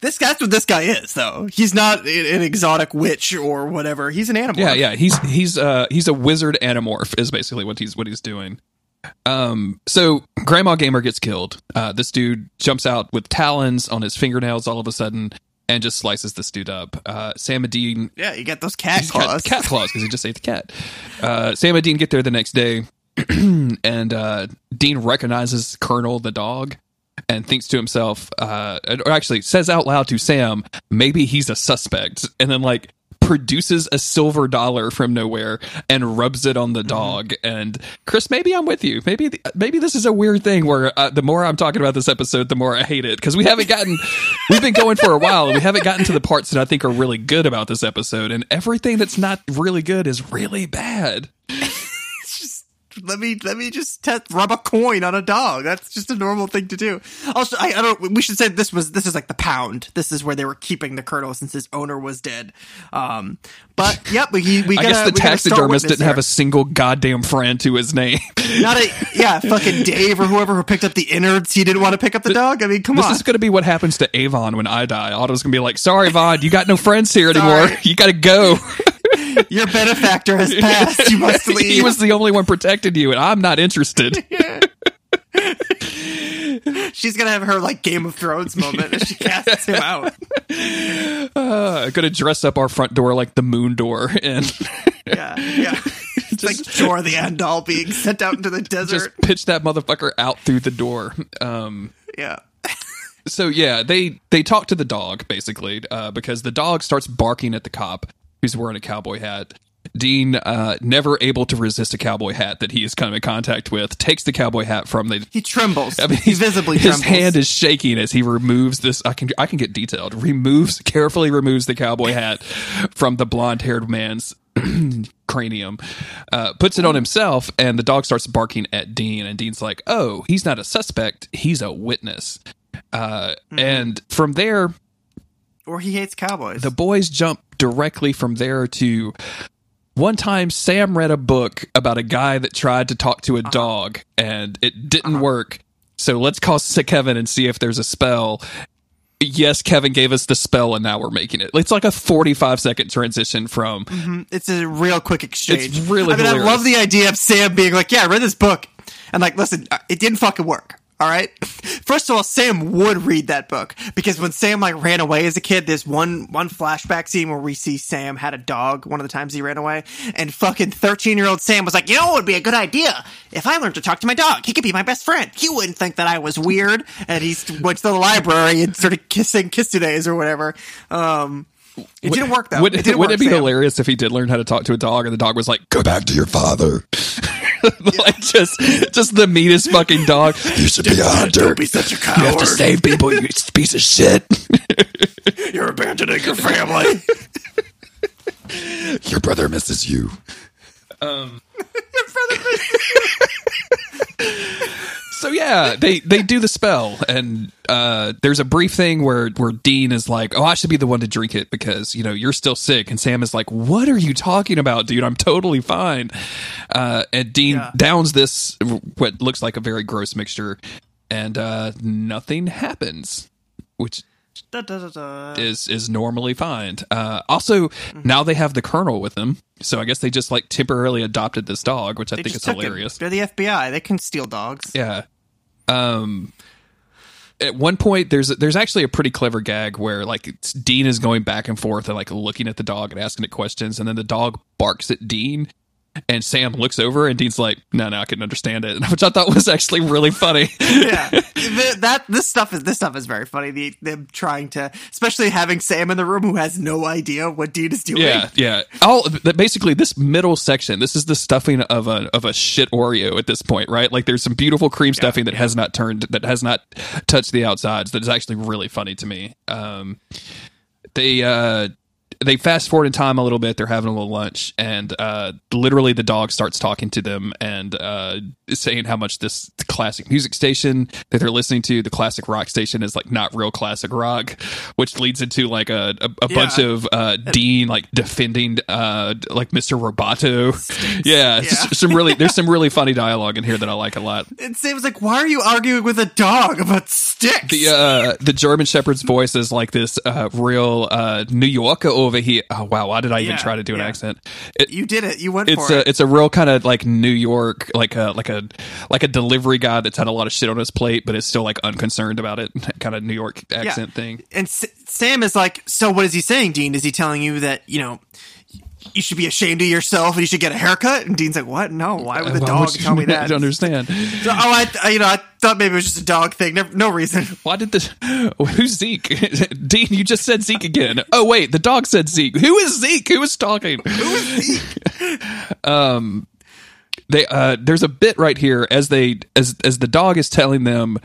This that's what this guy is, though. He's not an exotic witch or whatever. He's an animal. Yeah, yeah. He's he's uh he's a wizard animorph is basically what he's what he's doing. Um so Grandma Gamer gets killed. Uh this dude jumps out with talons on his fingernails all of a sudden and just slices this dude up. Uh Sam and Dean Yeah, you got those cat got claws. cat claws because he just ate the cat. Uh, Sam and Dean get there the next day, *clears throat* and uh, Dean recognizes Colonel the dog and thinks to himself, uh, or actually says out loud to Sam, maybe he's a suspect, and then like produces a silver dollar from nowhere and rubs it on the dog. And Chris, maybe I'm with you. Maybe maybe this is a weird thing where uh, the more I'm talking about this episode, the more I hate it because we haven't gotten. *laughs* we've been going for a while and we haven't gotten to the parts that I think are really good about this episode, and everything that's not really good is really bad. Let me let me just te- rub a coin on a dog. That's just a normal thing to do. Also, I, I don't. We should say this was this is like the pound. This is where they were keeping the colonel since his owner was dead. Um, but *laughs* yep, we we gotta, guess the we gotta start taxidermist didn't have a single goddamn friend to his name. *laughs* not a yeah fucking Dave or whoever who picked up the innards. He didn't want to pick up the dog. I mean, come This on. is going to be what happens to Avon when I die. Otto's going to be like, "Sorry, Vaughn, you got no friends here anymore. You got to go." *laughs* Your benefactor has passed. You must leave. he was the only one protecting you, and I'm not interested. *laughs* she's gonna have her like Game of Thrones moment as she *laughs* casts him out. Uh, gonna dress up our front door like the moon door and Yeah, yeah. *laughs* It's like Jorah the Andal being sent out into the desert. just pitch that motherfucker out through the door. Um, Yeah. so yeah, they they talk to the dog basically uh, because the dog starts barking at the cop who's wearing a cowboy hat. Dean, uh, never able to resist a cowboy hat that he has come in contact with, takes the cowboy hat from the. He trembles. I mean, he visibly his trembles. hand is shaking as he removes this. I can I can get detailed. Removes carefully removes the cowboy hat from the blonde haired man's *clears throat* cranium, uh, puts it on himself, and the dog starts barking at Dean. And Dean's like, "Oh, he's not a suspect. He's a witness." Uh, And from there, or he hates cowboys. the boys jump directly from there to one time Sam read a book about a guy that tried to talk to a uh-huh. dog and it didn't uh-huh. work. So let's call Kevin and see if there's a spell. Yes, Kevin gave us the spell and now we're making it. It's like a 45 second transition from mm-hmm. it's a real quick exchange. It's really I mean, hilarious. I love the idea of Sam being like, "Yeah, I read this book," and like, listen, uh, it didn't fucking work. All right. First of all, Sam would read that book because when Sam like ran away as a kid, there's one one flashback scene where we see Sam had a dog one of the times he ran away, and fucking thirteen year old Sam was like, "You know, it would be a good idea if I learned to talk to my dog. He could be my best friend. He wouldn't think that I was weird." And he went to the library and started kissing kiss days or whatever. Um, it didn't work though. Would, it didn't would work, it be Sam. hilarious if he did learn how to talk to a dog and the dog was like, Go back to your father. *laughs* *laughs* like just just the meanest fucking dog. *laughs* You should be a hunter. be such a coward. You have to save people, you *laughs* piece of shit. You're abandoning your family. your brother misses you. Um. Your brother misses you. So yeah, they they do the spell, and uh, there's a brief thing where where Dean is like, "Oh, I should be the one to drink it because you know you're still sick," and Sam is like, "What are you talking about, dude? I'm totally fine." Uh, and Dean Yeah. downs this what looks like a very gross mixture, and uh, nothing happens, which Da, da, da, is is normally fine. Uh, also, Mm-hmm. now they have the Colonel with them, so I guess they just like temporarily adopted this dog, which I They think is hilarious. They're the FBI. They can steal dogs. Yeah. Um at one point there's there's actually a pretty clever gag where like Dean is going back and forth and like looking at the dog and asking it questions and then the dog barks at Dean and Sam looks over and Dean's like no no I couldn't understand it *laughs* which I thought was actually really funny. yeah, *laughs* The- that this stuff is this stuff is very funny. The, them trying to, especially having Sam in the room who has no idea what Dean is doing. yeah, yeah. All that basically this middle section this is the stuffing of a of a shit Oreo at this point, right? Like there's some beautiful cream stuffing that has not turned that has not touched the outsides that is actually really funny to me. Um they uh they fast forward in time a little bit. They're having a little lunch, and uh, literally the dog starts talking to them and uh, saying how much this classic music station that they're listening to, the classic rock station, is like not real classic rock, which leads into like a, a, a bunch of uh, Dean like defending uh, like Mr. Roboto. Yeah, Yeah. some really there's some really funny dialogue in here that I like a lot. And Sam's like, "Why are you arguing with a dog about Styx?" the uh the German Shepherd's voice is like this uh real uh New Yorker over here. Oh wow, why did I even Yeah, try to do an yeah. accent? It, you did it. You went it's for a it. it's a real kind of like New York like a like a like a delivery guy that's had a lot of shit on his plate but is still like unconcerned about it *laughs* kind of New York accent thing. And S- Sam is like, "So what is he saying, Dean? Is he telling you that you know?" You should be ashamed of yourself, and you should get a haircut. And Dean's like, "What? No, why would the Why dog would tell me *laughs* that? I don't understand. So, oh, I, I- you know, I thought maybe it was just a dog thing. No, no reason. *laughs* Why did this? *laughs* Who's Zeke? Dean, you just said Zeke again. Oh wait, the dog said Zeke. Who is Zeke? Who is talking? Who is Zeke? um, they uh, there's a bit right here as they as as the dog is telling them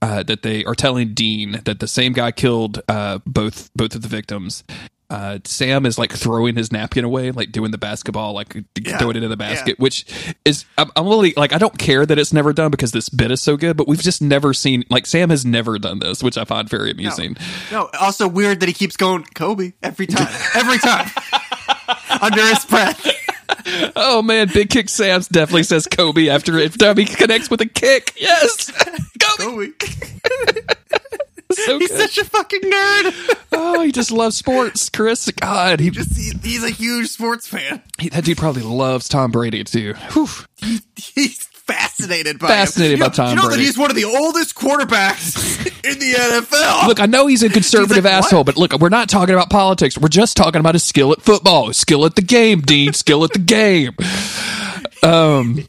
uh, that they are telling Dean that the same guy killed uh, both both of the victims. Uh, Sam is like throwing his napkin away, like doing the basketball, like Yeah. throw it into the basket, which is I'm, I'm really like I don't care that it's never done because this bit is so good, but we've just never seen like Sam has never done this, which I find very amusing. No, also weird that he keeps going Kobe every time, every time, *laughs* under his breath. *laughs* Oh man, Big Kick Sam's definitely says Kobe after if Darby connects with a kick. Yes, *laughs* Kobe. Kobe. So He's good. such a fucking nerd. *laughs* Oh, he just loves sports, Chris. God, he, Just he, he's a huge sports fan. he that dude probably loves Tom Brady too. Whew. He's fascinated by Fascinated him. by You know- Tom You know that Brady. he's one of the oldest quarterbacks in the NFL. Look, I know he's a conservative He's like, asshole, but look, we're not talking about politics. We're just talking about his skill at football, skill at the game, Dean, skill at the game. Um,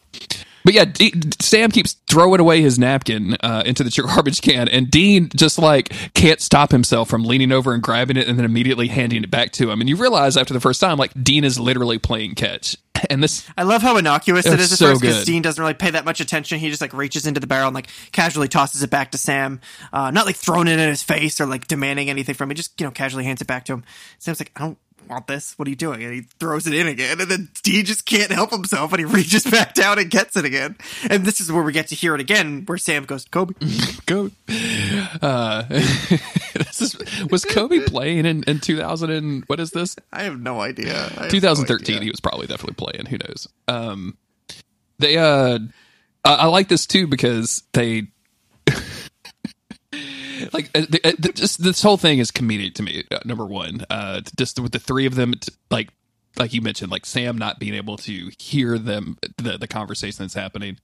but yeah, D- Sam keeps throwing away his napkin uh, into the *laughs* garbage can, and Dean just like can't stop himself from leaning over and grabbing it and then immediately handing it back to him. And you realize after the first time, like Dean is literally playing catch. *laughs* And this, I love how innocuous It's at so first because. Dean doesn't really pay that much attention. He just like reaches into the barrel and like casually tosses it back to Sam, uh, not like throwing it in his face or like demanding anything from him. He Just you know casually hands it back to him. Sam's like, I don't want this. What are you doing? And he throws it in again, and then Dean just can't help himself, and he *laughs* reaches back down and gets it again. And this is where we get to hear it again, where Sam goes, Kobe. *laughs* go. Uh, *laughs* this is, was Kobe playing in, in 2000 and what is this? I have no idea. Have no 2013 idea. he was probably definitely playing who knows um they uh I, I like this too because they like uh, the, uh, the, just this whole thing is comedic to me uh, number one. Uh just with the three of them t- like like you mentioned like sam not being able to hear them the, the conversation that's happening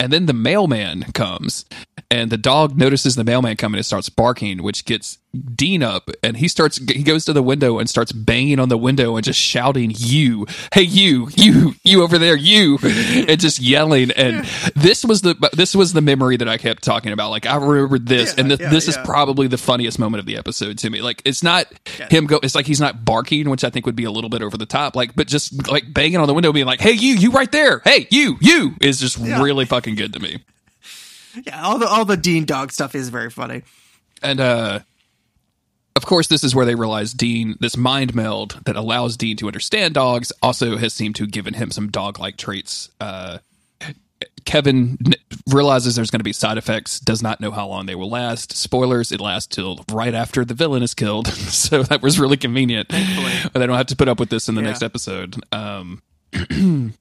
and then the mailman comes and the dog notices the mailman coming and starts barking which gets dean up and he starts he goes to the window and starts banging on the window and just shouting you hey you you you over there you *laughs* and just yelling. And this was the this was the memory that i kept talking about. Like i remember this Yeah, and th- yeah, this is probably the funniest moment of the episode to me. Like it's not him go it's like he's not barking which i think would be a little bit over the top. Like but just like banging on the window being like hey you you right there. Hey you you is just really fucking good to me Yeah, all the all the Dean dog stuff is very funny. and uh of course this is where they realize dean this mind meld that allows dean to understand dogs also has seemed to have given him some dog like traits uh Kevin n- realizes there's going to be side effects, does not know how long they will last. Spoilers, it lasts till right after the villain is killed. *laughs* so that was really convenient. They don't have to put up with this in the Yeah. next episode. Um, *clears throat*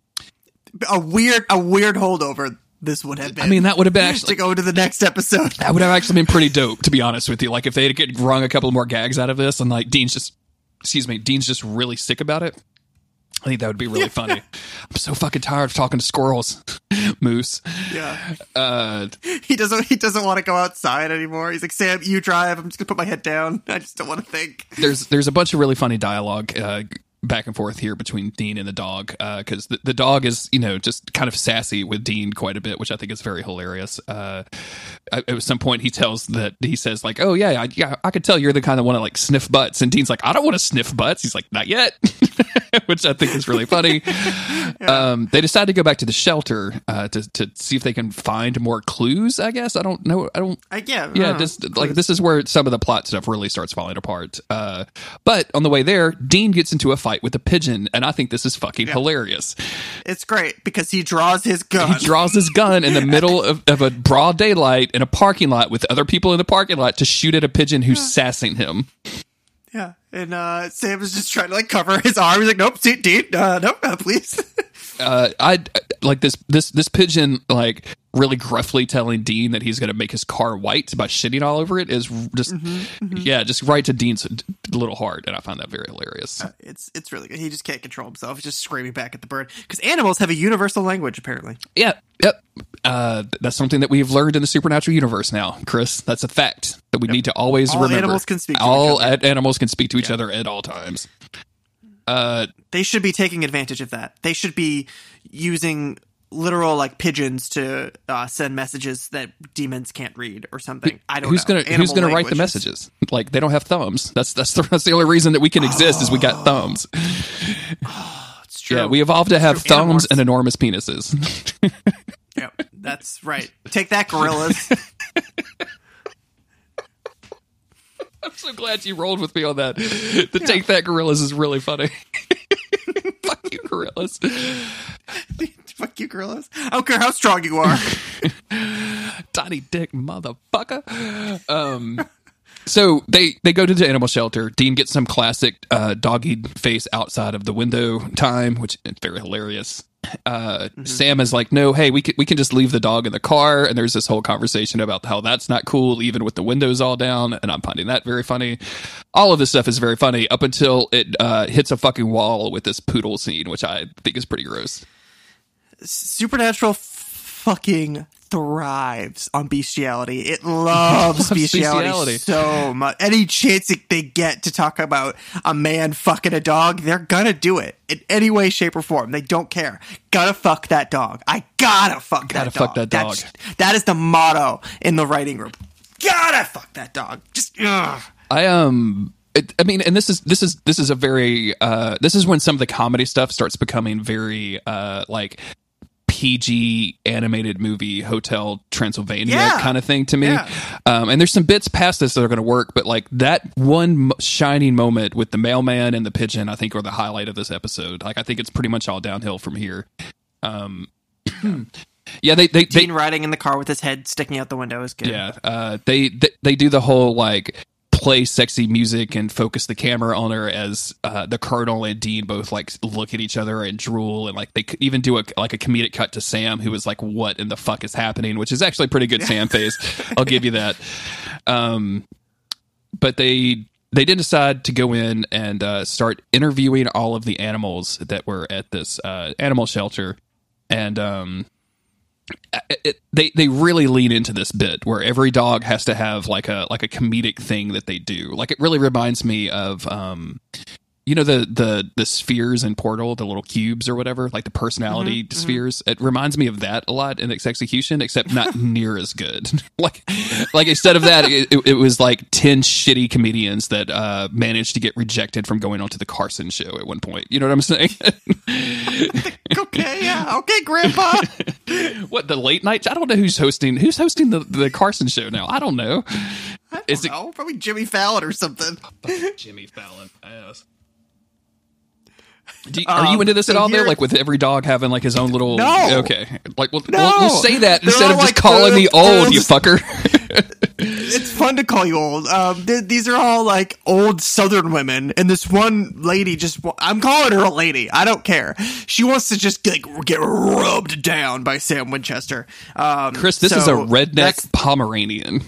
A weird a weird holdover this would have been. I mean, that would have been *laughs* actually to go to the next episode. that would have actually been pretty dope, to be honest with you. Like if they had get wrung a couple more gags out of this and like Dean's just, excuse me, Dean's just really sick about it. I think that would be really funny. *laughs* I'm so fucking tired of talking to squirrels, *laughs* Moose. Yeah. Uh, He doesn't he doesn't want to go outside anymore. He's like, Sam, you drive. I'm just gonna put my head down. I just don't want to think. there's there's a bunch of really funny dialogue uh, back and forth here between Dean and the dog because the, the dog is you know just kind of sassy with Dean quite a bit, which I think is very hilarious. Uh, at at some point, he tells that he says like, "Oh yeah, I, yeah, I could tell you're the kind of want to like sniff butts," and Dean's like, "I don't want to sniff butts." He's like, "Not yet," *laughs* *laughs* which I think is really funny. *laughs* um, they decide to go back to the shelter uh, to to see if they can find more clues. I guess I don't know. I don't I, yeah. yeah, just like this is where some of the plot stuff really starts falling apart. Uh, but on the way there, Dean gets into a fight with a pigeon, and I think this is fucking hilarious. it's great because he draws his gun. He draws his gun in the *laughs* middle of, of a broad daylight in a parking lot with other people in the parking lot to shoot at a pigeon who's sassing him. yeah, and uh, Sam is just trying to like cover his arm. He's like, "Nope, see, Dean, uh, nope, uh, please." *laughs* Uh, I like this this this pigeon like really gruffly telling Dean that he's going to make his car white by shitting all over it is just yeah, just right to Dean's little heart, and I find that very hilarious. it's it's really good. He just can't control himself. He's just screaming back at the bird because animals have a universal language. Apparently, Yeah, yep. Uh, that's something that we've learned in the supernatural universe now, Chris. That's a fact that we need to always All remember. animals can speak all animals can speak to each other at all times. Uh, they should be taking advantage of that. They should be using literal like pigeons to uh, send messages that demons can't read or something. I don't who's know. gonna who's gonna write the messages? Like they don't have thumbs. That's that's the, that's the only reason that we can exist is we got thumbs. *sighs* It's true. Yeah, we evolved to have thumbs Animorphs. and enormous penises. *laughs* Yep, that's right. Take that, gorillas. *laughs* *laughs* I'm so glad you rolled with me on that. The take that gorillas is really funny. *laughs* Fuck you, gorillas. *laughs* Fuck you, gorillas. I don't care how strong you are. tiny dick motherfucker. Um, so they they go to the animal shelter. Dean gets some classic uh, doggy face outside of the window time, which is very hilarious. Uh, Sam is like, "No, hey, we can we can just leave the dog in the car." And there's this whole conversation about how that's not cool, even with the windows all down. And I'm finding that very funny. All of this stuff is very funny up until it uh, hits a fucking wall with this poodle scene, which I think is pretty gross. Supernatural f- fucking thrives on bestiality. It *laughs* loves bestiality, bestiality. so much. Any chance they get to talk about a man fucking a dog, they're gonna do it in any way, shape, or form. They don't care. Gotta fuck that dog. I gotta fuck Gotta that fuck dog. that dog. That's- that is the motto in the writing room. Gotta fuck that dog. Just ugh. I um it, I mean and this is this is this is a very uh this is when some of the comedy stuff starts becoming very uh like PG animated movie Hotel Transylvania Yeah. kind of thing to me. Yeah. Um and there's some bits past this that are going to work but like that one shining moment with the mailman and the pigeon I think are the highlight of this episode. Like I think it's pretty much all downhill from here. Um *clears throat* Yeah, they they, they riding in the car with his head sticking out the window is good. yeah, uh, they, they they do the whole like play sexy music and focus the camera on her as uh, the colonel and Dean both like look at each other and drool and like they even do a like a comedic cut to Sam who is like what in the fuck is happening which is actually a pretty good Sam *laughs* face. I'll give you that. Um but they they did decide to go in and uh, start interviewing all of the animals that were at this uh, animal shelter. And um it, it- they they really lean into this bit where every dog has to have like a like a comedic thing that they do. Like it really reminds me of um you know the the the spheres in Portal, the little cubes or whatever, like the personality spheres. It reminds me of that a lot in its execution, except not *laughs* near as good. *laughs* like like instead of that, it, it, was like ten shitty comedians that uh managed to get rejected from going onto the Carson show at one point. You know what I'm saying? *laughs* Okay, yeah. Okay, Grandpa. what the late night? I don't know who's hosting. Who's hosting the the Carson show now? I don't know. Is it probably Jimmy Fallon or something. Jimmy Fallon? Yes. Do you, are you Um, into this at all though? here- Like with every dog having like his own little. No. Okay. Like we'll, No. we'll, we'll say that They're instead of just like calling me old, you fucker. *laughs* It's fun to call you old. Um, th- these are all like old Southern women, and this one lady just—I'm calling her a lady. I don't care. She wants to just like get rubbed down by Sam Winchester. Um, Chris, this so is a redneck Pomeranian,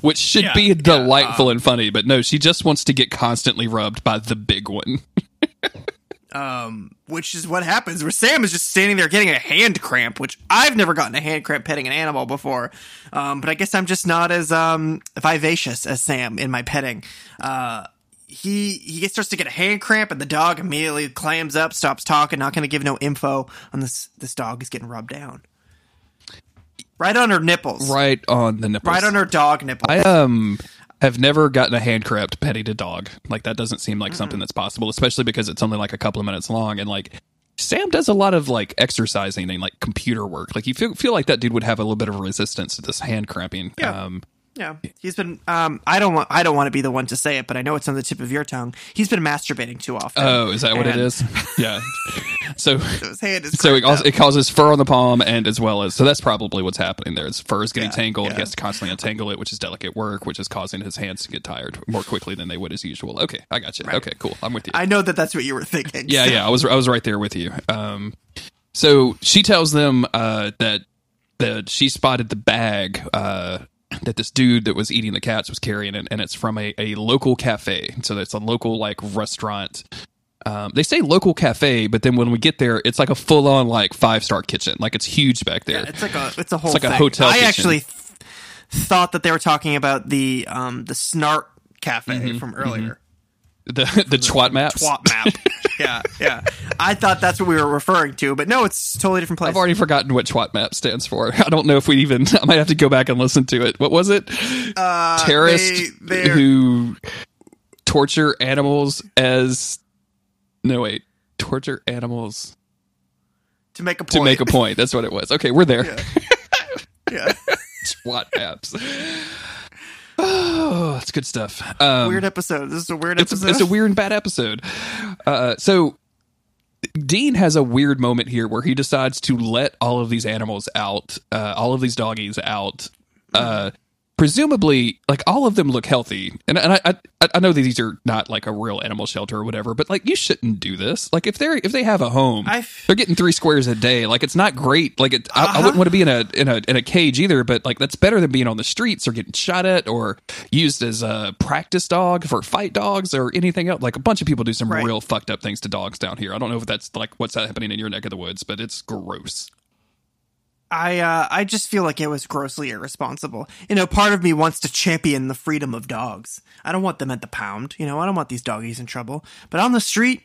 which should Yeah, be yeah, delightful and funny, but no, she just wants to get constantly rubbed by the big one. *laughs* which is what happens where Sam is just standing there getting a hand cramp, which I've never gotten a hand cramp petting an animal before. Um, but I guess I'm just not as um, vivacious as Sam in my petting. Uh, he he starts to get a hand cramp, and the dog immediately clams up, stops talking, not going to give no info on this. This dog is getting rubbed down, right on her nipples, right, right on the nipples. Right on her dog nipples. I um have never gotten a hand cramped petting a dog. Like that doesn't seem like something that's possible, especially because it's only like a couple of minutes long and like Sam does a lot of like exercising and like computer work. Like you feel feel like that dude would have a little bit of resistance to this hand cramping. Yeah. Um Yeah, he's been. Um, I don't want. I don't want to be the one to say it, but I know it's on the tip of your tongue. He's been masturbating too often. oh, is that what it is? *laughs* Yeah. So So his hand is. so it, also, it causes fur on the palm and as well as so that's probably what's happening there. His fur is getting Yeah, tangled. yeah. He has to constantly untangle it, which is delicate work, which is causing his hands to get tired more quickly than they would as usual. Okay, I got you. Okay, cool. I'm with you. I know that that's what you were thinking. Yeah, yeah, I was I was right there with you. Um, so she tells them uh, that that she spotted the bag uh, that this dude that was eating the cats was carrying, it, and it's from a, a local cafe. So it's a local like restaurant. Um, they say local cafe, but then when we get there, it's like a full on like five star kitchen. Like it's huge back there. Yeah, it's like a it's a whole like a hotel I kitchen. actually th- thought that they were talking about the um the Snart Cafe Mm-hmm, from earlier. the the twat maps. Twat map. *laughs* yeah, yeah. I thought that's what we were referring to, but no, it's a totally different place. I've already forgotten what twat map stands for. *laughs* I don't know if we even. *laughs* I might have to go back and listen to it. What was it? uh, terrorists they- who torture animals as no wait torture animals to make a point. to make a point that's what it was okay we're there yeah. *laughs* SWAT apps oh it's good stuff um, Weird episode. This is a weird it's a, episode. it's a weird and bad episode uh, so Dean has a weird moment here where he decides to let all of these animals out, uh, all of these doggies out. Uh, presumably, like all of them look healthy, and and I, I I know that these are not like a real animal shelter or whatever, but like you shouldn't do this. Like if they're if they have a home, I- they're getting three squares a day. Like it's not great. Like it, I, I wouldn't uh-huh. want to be in a in a in a cage either. But like that's better than being on the streets or getting shot at or used as a practice dog for fight dogs or anything else. Like a bunch of people do some Right. real fucked up things to dogs down here. I don't know if that's like what's happening in your neck of the woods, but it's gross. I uh, I just feel like it was grossly irresponsible. You know, part of me wants to champion the freedom of dogs. I don't want them at the pound. You know, I don't want these doggies in trouble. But on the street,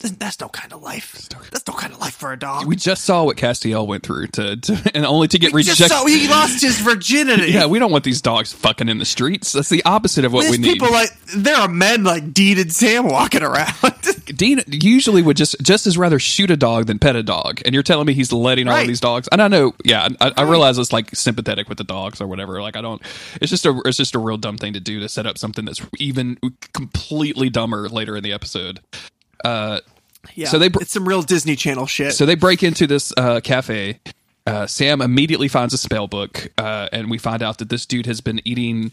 that's- no kind of life. That's no kind of life for a dog. We just saw what Castiel went through to, to and only to get We just rejected. saw he lost his *laughs* virginity. yeah, we don't want these dogs fucking in the streets. That's the opposite of what There's we need. people like there are men like Dean and Sam walking around. *laughs* Dean usually would just just as rather shoot a dog than pet a dog, and you're telling me he's letting all of these dogs. And I know, yeah, I, I realize it's like sympathetic with the dogs or whatever. Like I don't. It's just a it's just a real dumb thing to do to set up something that's even completely dumber later in the episode. Yeah, So they br- it's some real Disney Channel shit. So they break into this uh, cafe. Uh, Sam immediately finds a spell book, uh, and we find out that this dude has been eating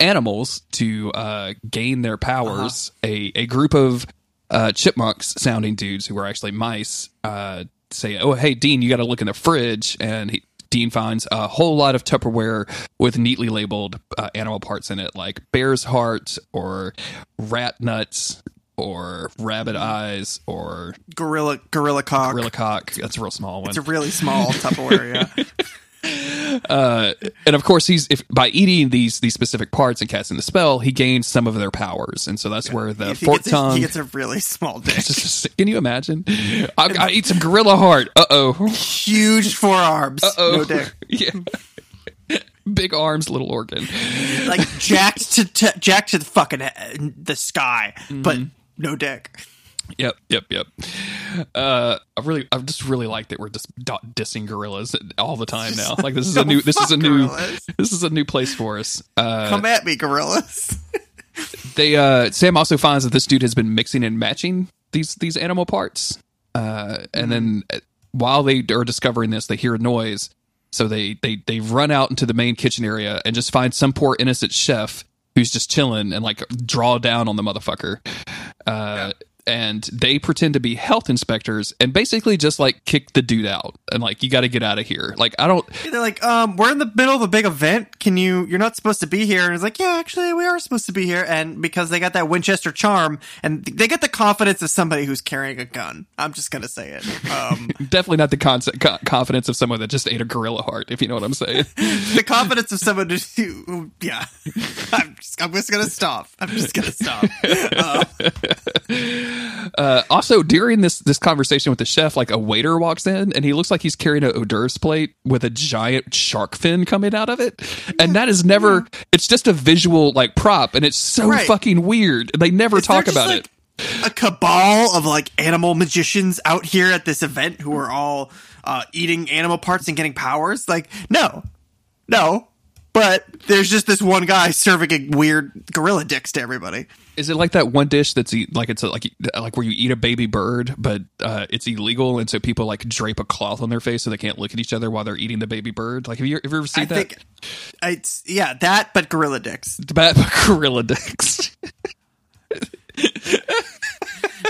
animals to uh, gain their powers. A a group of uh, chipmunks sounding dudes who are actually mice uh, say, "Oh, hey, Dean, you got to look in the fridge," and he. Dean finds a whole lot of Tupperware with neatly labeled uh, animal parts in it, like bear's heart or rat nuts or rabbit eyes or gorilla gorilla cock. gorilla cock. That's a real small one. It's a really small *laughs* Tupperware. Yeah. and of course, he's if by eating these these specific parts and casting the spell, he gains some of their powers, and so that's where the fork gets a- tongue. he gets a really small *laughs* dick. Just- can you imagine? *laughs* I, I eat some gorilla heart. Uh oh. Huge forearms. Uh oh, No dick. yeah. Big arms, little organ. Like jacked to, to jacked to the fucking uh, the sky, but Mm-hmm. No dick. Yep, yep, yep. Uh, I really, I just really like that we're just dissing gorillas all the time now. Like this is a *laughs* new, this is a new, gorillas. this is a new place for us. Uh, Come at me, gorillas. they uh Sam also finds that this dude has been mixing and matching these these animal parts. Uh and then uh, while they are discovering this, they hear a noise. So they they they run out into the main kitchen area and just find some poor innocent chef who's just chilling and like draw down on the motherfucker. Uh and they pretend to be health inspectors and basically just like kick the dude out and like you got to get out of here. Like I don't They're like, um, we're in the middle of a big event. Can you? You're not supposed to be here. And it's like, yeah, actually, we are supposed to be here. And because they got that Winchester charm, and they get the confidence of somebody who's carrying a gun. I'm just gonna say it. Um, *laughs* definitely not the concept, co- confidence of someone that just ate a gorilla heart if you know what I'm saying. *laughs* the confidence of someone who, yeah. *laughs* I'm just, I'm just gonna stop. I'm just gonna stop. Uh, Uh, also, during this this conversation with the chef, like a waiter walks in and he looks like he's carrying a hors d'oeuvres plate with a giant shark fin coming out of it, and that is never. It's just a visual like prop, and it's so Right. fucking weird. They never Is talk about like, it. A cabal of like animal magicians out here at this event who are all uh, eating animal parts and getting powers. Like, no, no. But there's just this one guy serving a weird gorilla dicks to everybody. Is it like that one dish that's like it's a, like like where you eat a baby bird, but uh, it's illegal, and so people like drape a cloth on their face so they can't look at each other while they're eating the baby bird? Like, have you, have you ever seen I that? think it's yeah that, but gorilla dicks. Bad gorilla dicks. *laughs*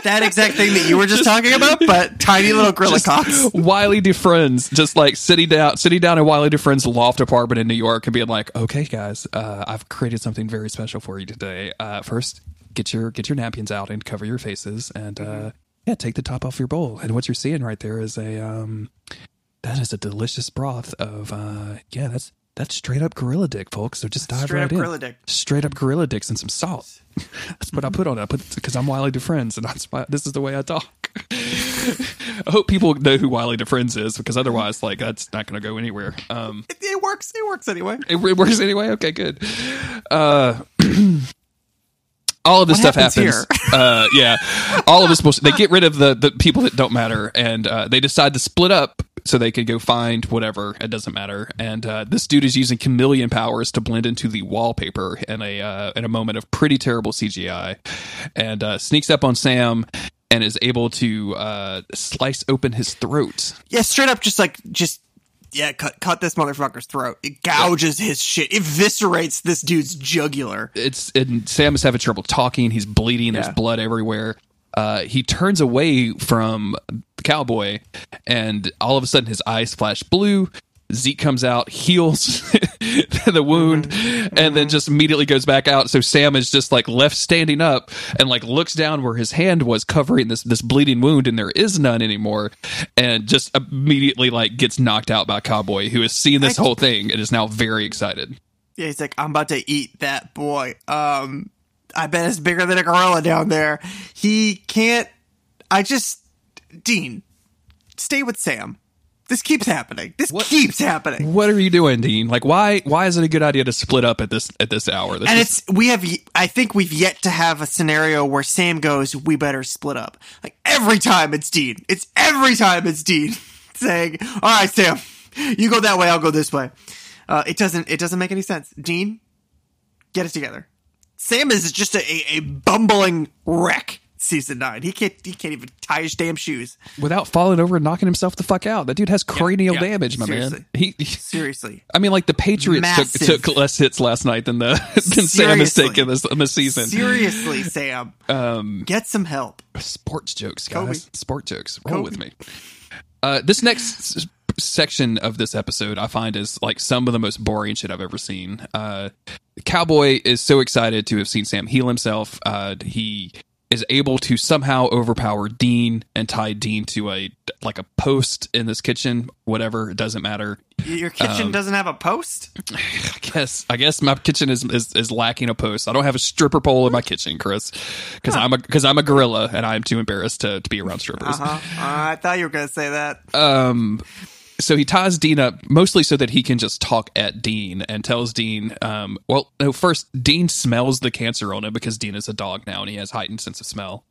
That exact thing that you were just talking about, but tiny little gorilla cocks. Wylie Dufresne's just like sitting down, sitting down in Wylie Dufresne's loft apartment in New York and being like, "Okay, guys, uh, I've created something very special for you today. Uh, first, get your get your napkins out and cover your faces, and uh, yeah, take the top off your bowl. And what you're seeing right there is a um, that is a delicious broth of uh, yeah, that's that's straight up gorilla dick, folks. So just dive Straight right up in. gorilla dick. Straight up gorilla dicks and some salt. *laughs* That's what I put on it. I put because I'm Wylie Dufresne's, and that's why this is the way I talk. *laughs* I hope people know who Wylie Dufresne's is because otherwise, like, that's not going to go anywhere. Um, It, it works. It works anyway. it, it works anyway. Okay, good. Uh, *clears throat* all of this What stuff happens happens. *laughs* Uh, yeah, all of this bullshit. They get rid of the the people that don't matter, and uh, they decide to split up so they could go find whatever. It doesn't matter. And uh, this dude is using chameleon powers to blend into the wallpaper in a uh, in a moment of pretty terrible CGI, and uh, sneaks up on Sam. And is able to uh, slice open his throat. Yeah, straight up, just like just yeah, cut cut this motherfucker's throat. It gouges his shit. It eviscerates this dude's jugular. it's and Sam is having trouble talking. He's bleeding. There's blood everywhere. Uh, he turns away from the cowboy, and all of a sudden his eyes flash blue. Zeke comes out, heals *laughs* the wound and then just immediately goes back out. So Sam is just like left standing up and like looks down where his hand was covering this this bleeding wound and there is none anymore and just immediately like gets knocked out by Cowboy who has seen this I- whole thing and is now very excited. Yeah, he's like, I'm about to eat that boy. Um, I bet it's bigger than a gorilla down there. He can't. I just, Dean, stay with Sam. This keeps happening. This What- keeps happening. What are you doing, Dean? Like why why is it a good idea to split up at this at this hour? This And is- it's we have. I think we've yet to have a scenario where Sam goes, "We better split up." Like every time it's Dean. It's every time it's Dean *laughs* saying, "All right, Sam, you go that way. I'll go this way." Uh, it doesn't. It doesn't make any sense. Dean, get it together. Sam is just a, a, a bumbling wreck. Season nine. He can't. He can't even tie his damn shoes. without falling over and knocking himself the fuck out. That dude has cranial yeah, damage, my seriously. man. He, he- *laughs* Seriously. I mean, like the Patriots Massive. took, took less hits last night than the *laughs* than Sam has taken this in the season. Seriously, Sam. Um, get some help. Sports jokes, guys. Kobe. Sport jokes. Roll Kobe. with me. Uh, this next section of this episode, I find is like some of the most boring shit I've ever seen. Uh, Cowboy is so excited to have seen Sam heal himself. Uh, he is able to somehow overpower Dean and tie Dean to a like a post in this kitchen. Whatever, it doesn't matter. Your kitchen Um, doesn't have a post. *laughs* I guess I guess my kitchen is, is is lacking a post. I don't have a stripper pole in my kitchen, Chris, because I'm a because I'm a gorilla and I'm too embarrassed to, to be around strippers. Uh-huh. Uh, I thought you were gonna say that. Um, so he ties Dean up mostly so that he can just talk at Dean and tells Dean, um, well, no, first Dean smells the cancer on him because Dean is a dog now and he has heightened sense of smell.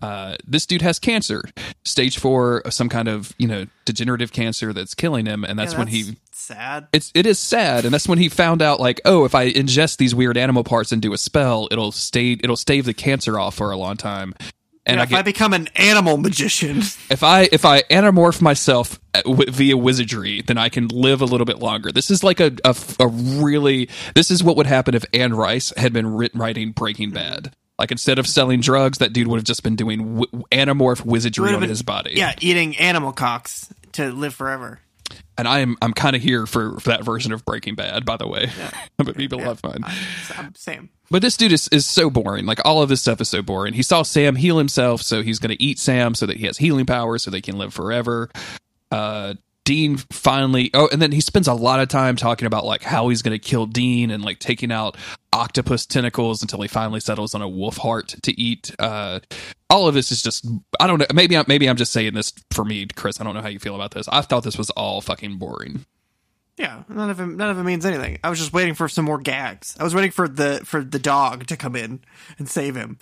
Uh, this dude has cancer, stage four, some kind of you know degenerative cancer that's killing him, and that's Yeah, when he sad. it's it is sad and that's when he found out like oh if i ingest these weird animal parts and do a spell it'll stay it'll stave the cancer off for a long time and Yeah, i if I become an animal magician, *laughs* if i if i animorph myself uh, via wizardry then i can live a little bit longer. This is like a, a, a really this is what would happen if anne rice had been writ- writing breaking bad. Like instead of selling drugs that dude would have just been doing w- animorph wizardry on been- his body. Yeah, eating animal cocks to live forever. and i'm i'm kind of here for, for that version of breaking bad by the way. *laughs* But people have fun I'm Sam. But this dude is, is so boring. Like all of this stuff is so boring. He saw Sam heal himself, so he's going to eat Sam so that he has healing powers so they can live forever. Uh, Dean finally, oh, and then he spends a lot of time talking about like how he's going to kill Dean and like taking out octopus tentacles until he finally settles on a wolf heart to eat. Uh, all of this is just, I don't know. Maybe I'm, maybe I'm just saying this for me, Chris. I don't know how you feel about this. I thought this was all fucking boring. Yeah, none of it. None of it means anything. I was just waiting for some more gags. I was waiting for the for the dog to come in and save him.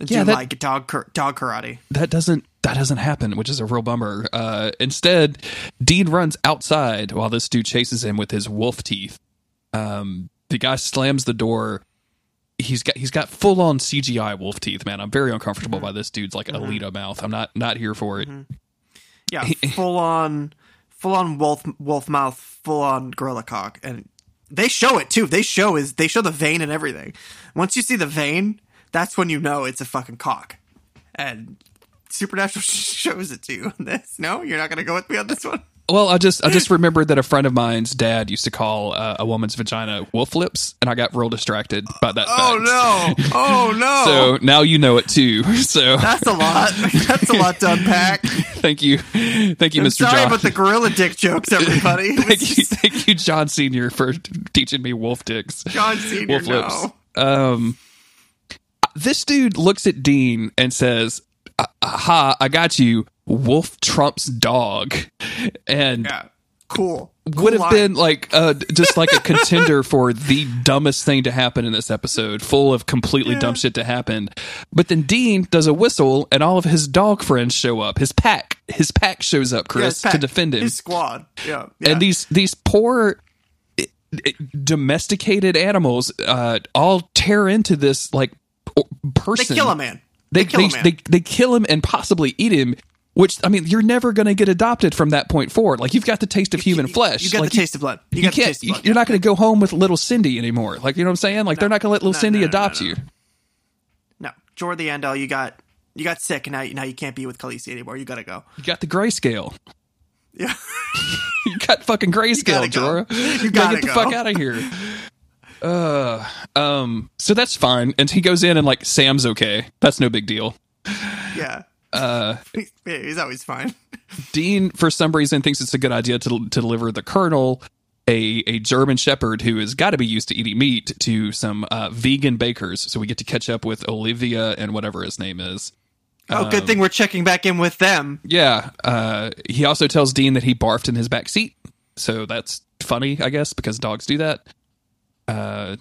And Yeah, do that- like dog dog karate. that doesn't that doesn't happen, which is a real bummer. Uh, instead, Dean runs outside while this dude chases him with his wolf teeth. Um, the guy slams the door. He's got he's got full on CGI wolf teeth, man. I'm very uncomfortable by this dude's like Alita mouth. I'm not not here for it. Yeah, full on, full on wolf wolf mouth, full on gorilla cock, and they show it too. They show is they show the vein and everything. Once you see the vein, that's when you know it's a fucking cock. And Supernatural *laughs* shows it to you. in This no, you're not gonna go with me on this one. Well, I just I just remembered that a friend of mine's dad used to call uh, a woman's vagina wolf lips, and I got real distracted by that. Oh fact. no! Oh *laughs* no! So now you know it too. *laughs* So that's a lot. *laughs* That's a lot to unpack. thank you, thank you, I'm Mr. sorry John. about the gorilla dick jokes, everybody. It was thank you, just- thank you, John Senior, for teaching me wolf dicks. John Senior. wolf lips. Um, this dude looks at Dean and says, "Aha, I got you, Wolf Trump's dog," and Yeah. Cool. Cool would have line. been like uh, just like a *laughs* contender for the dumbest thing to happen in this episode, full of completely dumb shit to happen. But then Dean does a whistle, and all of his dog friends show up. His pack, his pack shows up, Chris, pack, to defend him. His squad. Yeah. yeah. and these these poor domesticated animals uh, all tear into this like o- they kill a man. They They kill they, man. they they kill him and possibly eat him. Which I mean, you're never going to get adopted from that point forward. Like you've got the taste of human You- flesh. You got like, the taste of blood. You, You, can't. blood. You're not going to go home with little Cindy anymore. Like you know what I'm saying? Like they're not going to let little No, Cindy no, no, no, adopt no. you. No, Jorah the Andal, oh, you got you got sick, and now now you can't be with Khaleesi anymore. You got to go. You got the grayscale. Yeah. *laughs* you got fucking *laughs* grayscale, gotta go. Jorah. You gotta gotta get the fuck out of here. Uh, um. So that's fine, and he goes in and like Sam's okay. That's no big deal. Yeah. Uh, *laughs* he's always fine. *laughs* Dean, for some reason, thinks it's a good idea to, to deliver the Colonel, a, a German Shepherd who has got to be used to eating meat, to some uh, vegan bakers. So we get to catch up with Olivia and whatever his name is. Oh, good thing we're checking back in with them. Yeah. Uh, he also tells Dean that he barfed in his back seat. So that's funny, I guess, because dogs do that. Uh,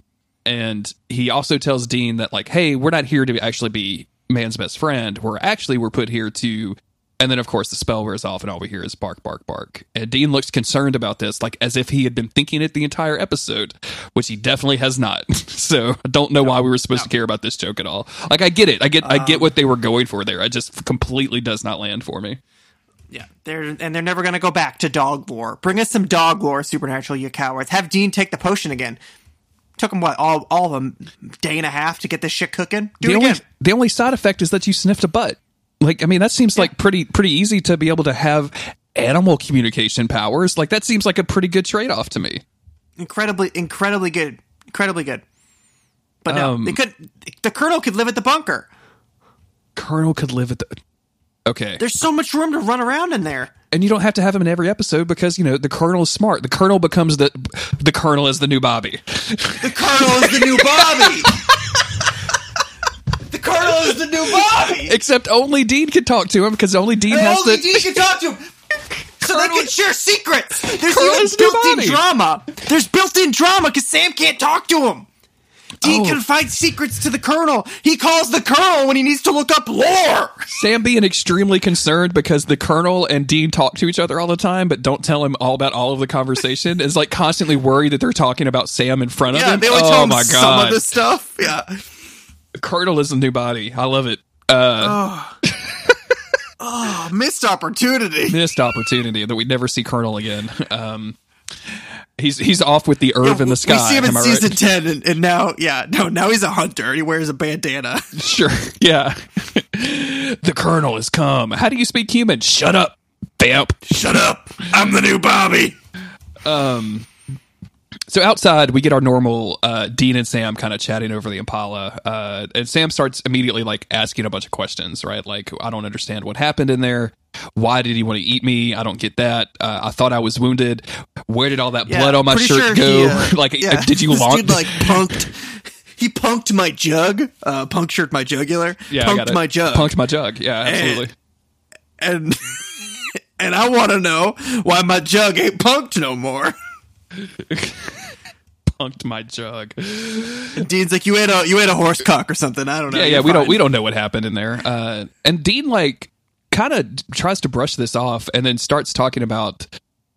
and he also tells Dean that, like, hey, we're not here to actually be man's best friend. We're actually, we're put here to. And then, of course, the spell wears off, and all we hear is bark, bark, bark. And Dean looks concerned about this, like as if he had been thinking it the entire episode, which he definitely has not. *laughs* so I don't know why we were supposed to care about this joke at all. Like I get it, I get, I get what they were going for there. I just completely does not land for me. Yeah, they're and they're never gonna go back to dog lore. Bring us some dog lore, supernatural, you cowards. Have Dean take the potion again. Took him what all all of a day and a half to get this shit cooking. Do the it only again. the only side effect is that you sniffed a butt. Like I mean, that seems like pretty pretty easy to be able to have animal communication powers. Like that seems like a pretty good trade off to me. Incredibly, incredibly good, incredibly good. But no, Um, they could. The colonel could live at the bunker. Colonel could live at the okay, There's so much room to run around in there. and you don't have to have him in every episode because you know the Colonel is smart. The Colonel becomes the the Colonel is the new Bobby. The colonel is the new Bobby. the colonel is the new Bobby. Except only Dean can talk to him because only Dean And has only to. Dean can talk to him. So they can share secrets. There's built-in drama. There's built-in drama because Sam can't talk to him. Dean Oh. can find secrets to the colonel. He calls the colonel when he needs to look up lore. Sam being extremely concerned because the Colonel and Dean talk to each other all the time, but don't tell him all about all of the conversation. is like constantly worried that they're talking about Sam in front of Yeah, him. they only oh tell him my some of this stuff. Yeah. Colonel is a new body. I love it. Uh, Oh, *laughs* missed opportunity. missed opportunity that we never see Colonel again. Um, he's he's off with the Irv in the sky. We see him in season right? ten, and, and now, yeah, no, now he's a hunter. He wears a bandana. *laughs* Sure. Yeah. the Colonel has come. How do you speak human? Shut up, vamp. Shut up! I'm the new Bobby. So outside, we get our normal uh, Dean and Sam kind of chatting over the Impala, uh, and Sam starts immediately like asking a bunch of questions, right? Like, I don't understand what happened in there. Why did he want to eat me? I don't get that. Uh, I thought I was wounded. Where did all that Yeah, blood on my shirt sure go? he, uh, *laughs* like, yeah, did you launch? Like punked. He punked my jug. Uh, punctured my jugular. yeah, punked my jug. Punked my jug. Yeah, absolutely. and *laughs* and I want to know why my jug ain't punked no more. *laughs* Punked my jug. And Dean's like, you ate a you ate a horse cock or something. I don't know. yeah, yeah. We don't we don't know what happened in there. Uh, and Dean like kind of tries to brush this off, and then starts talking about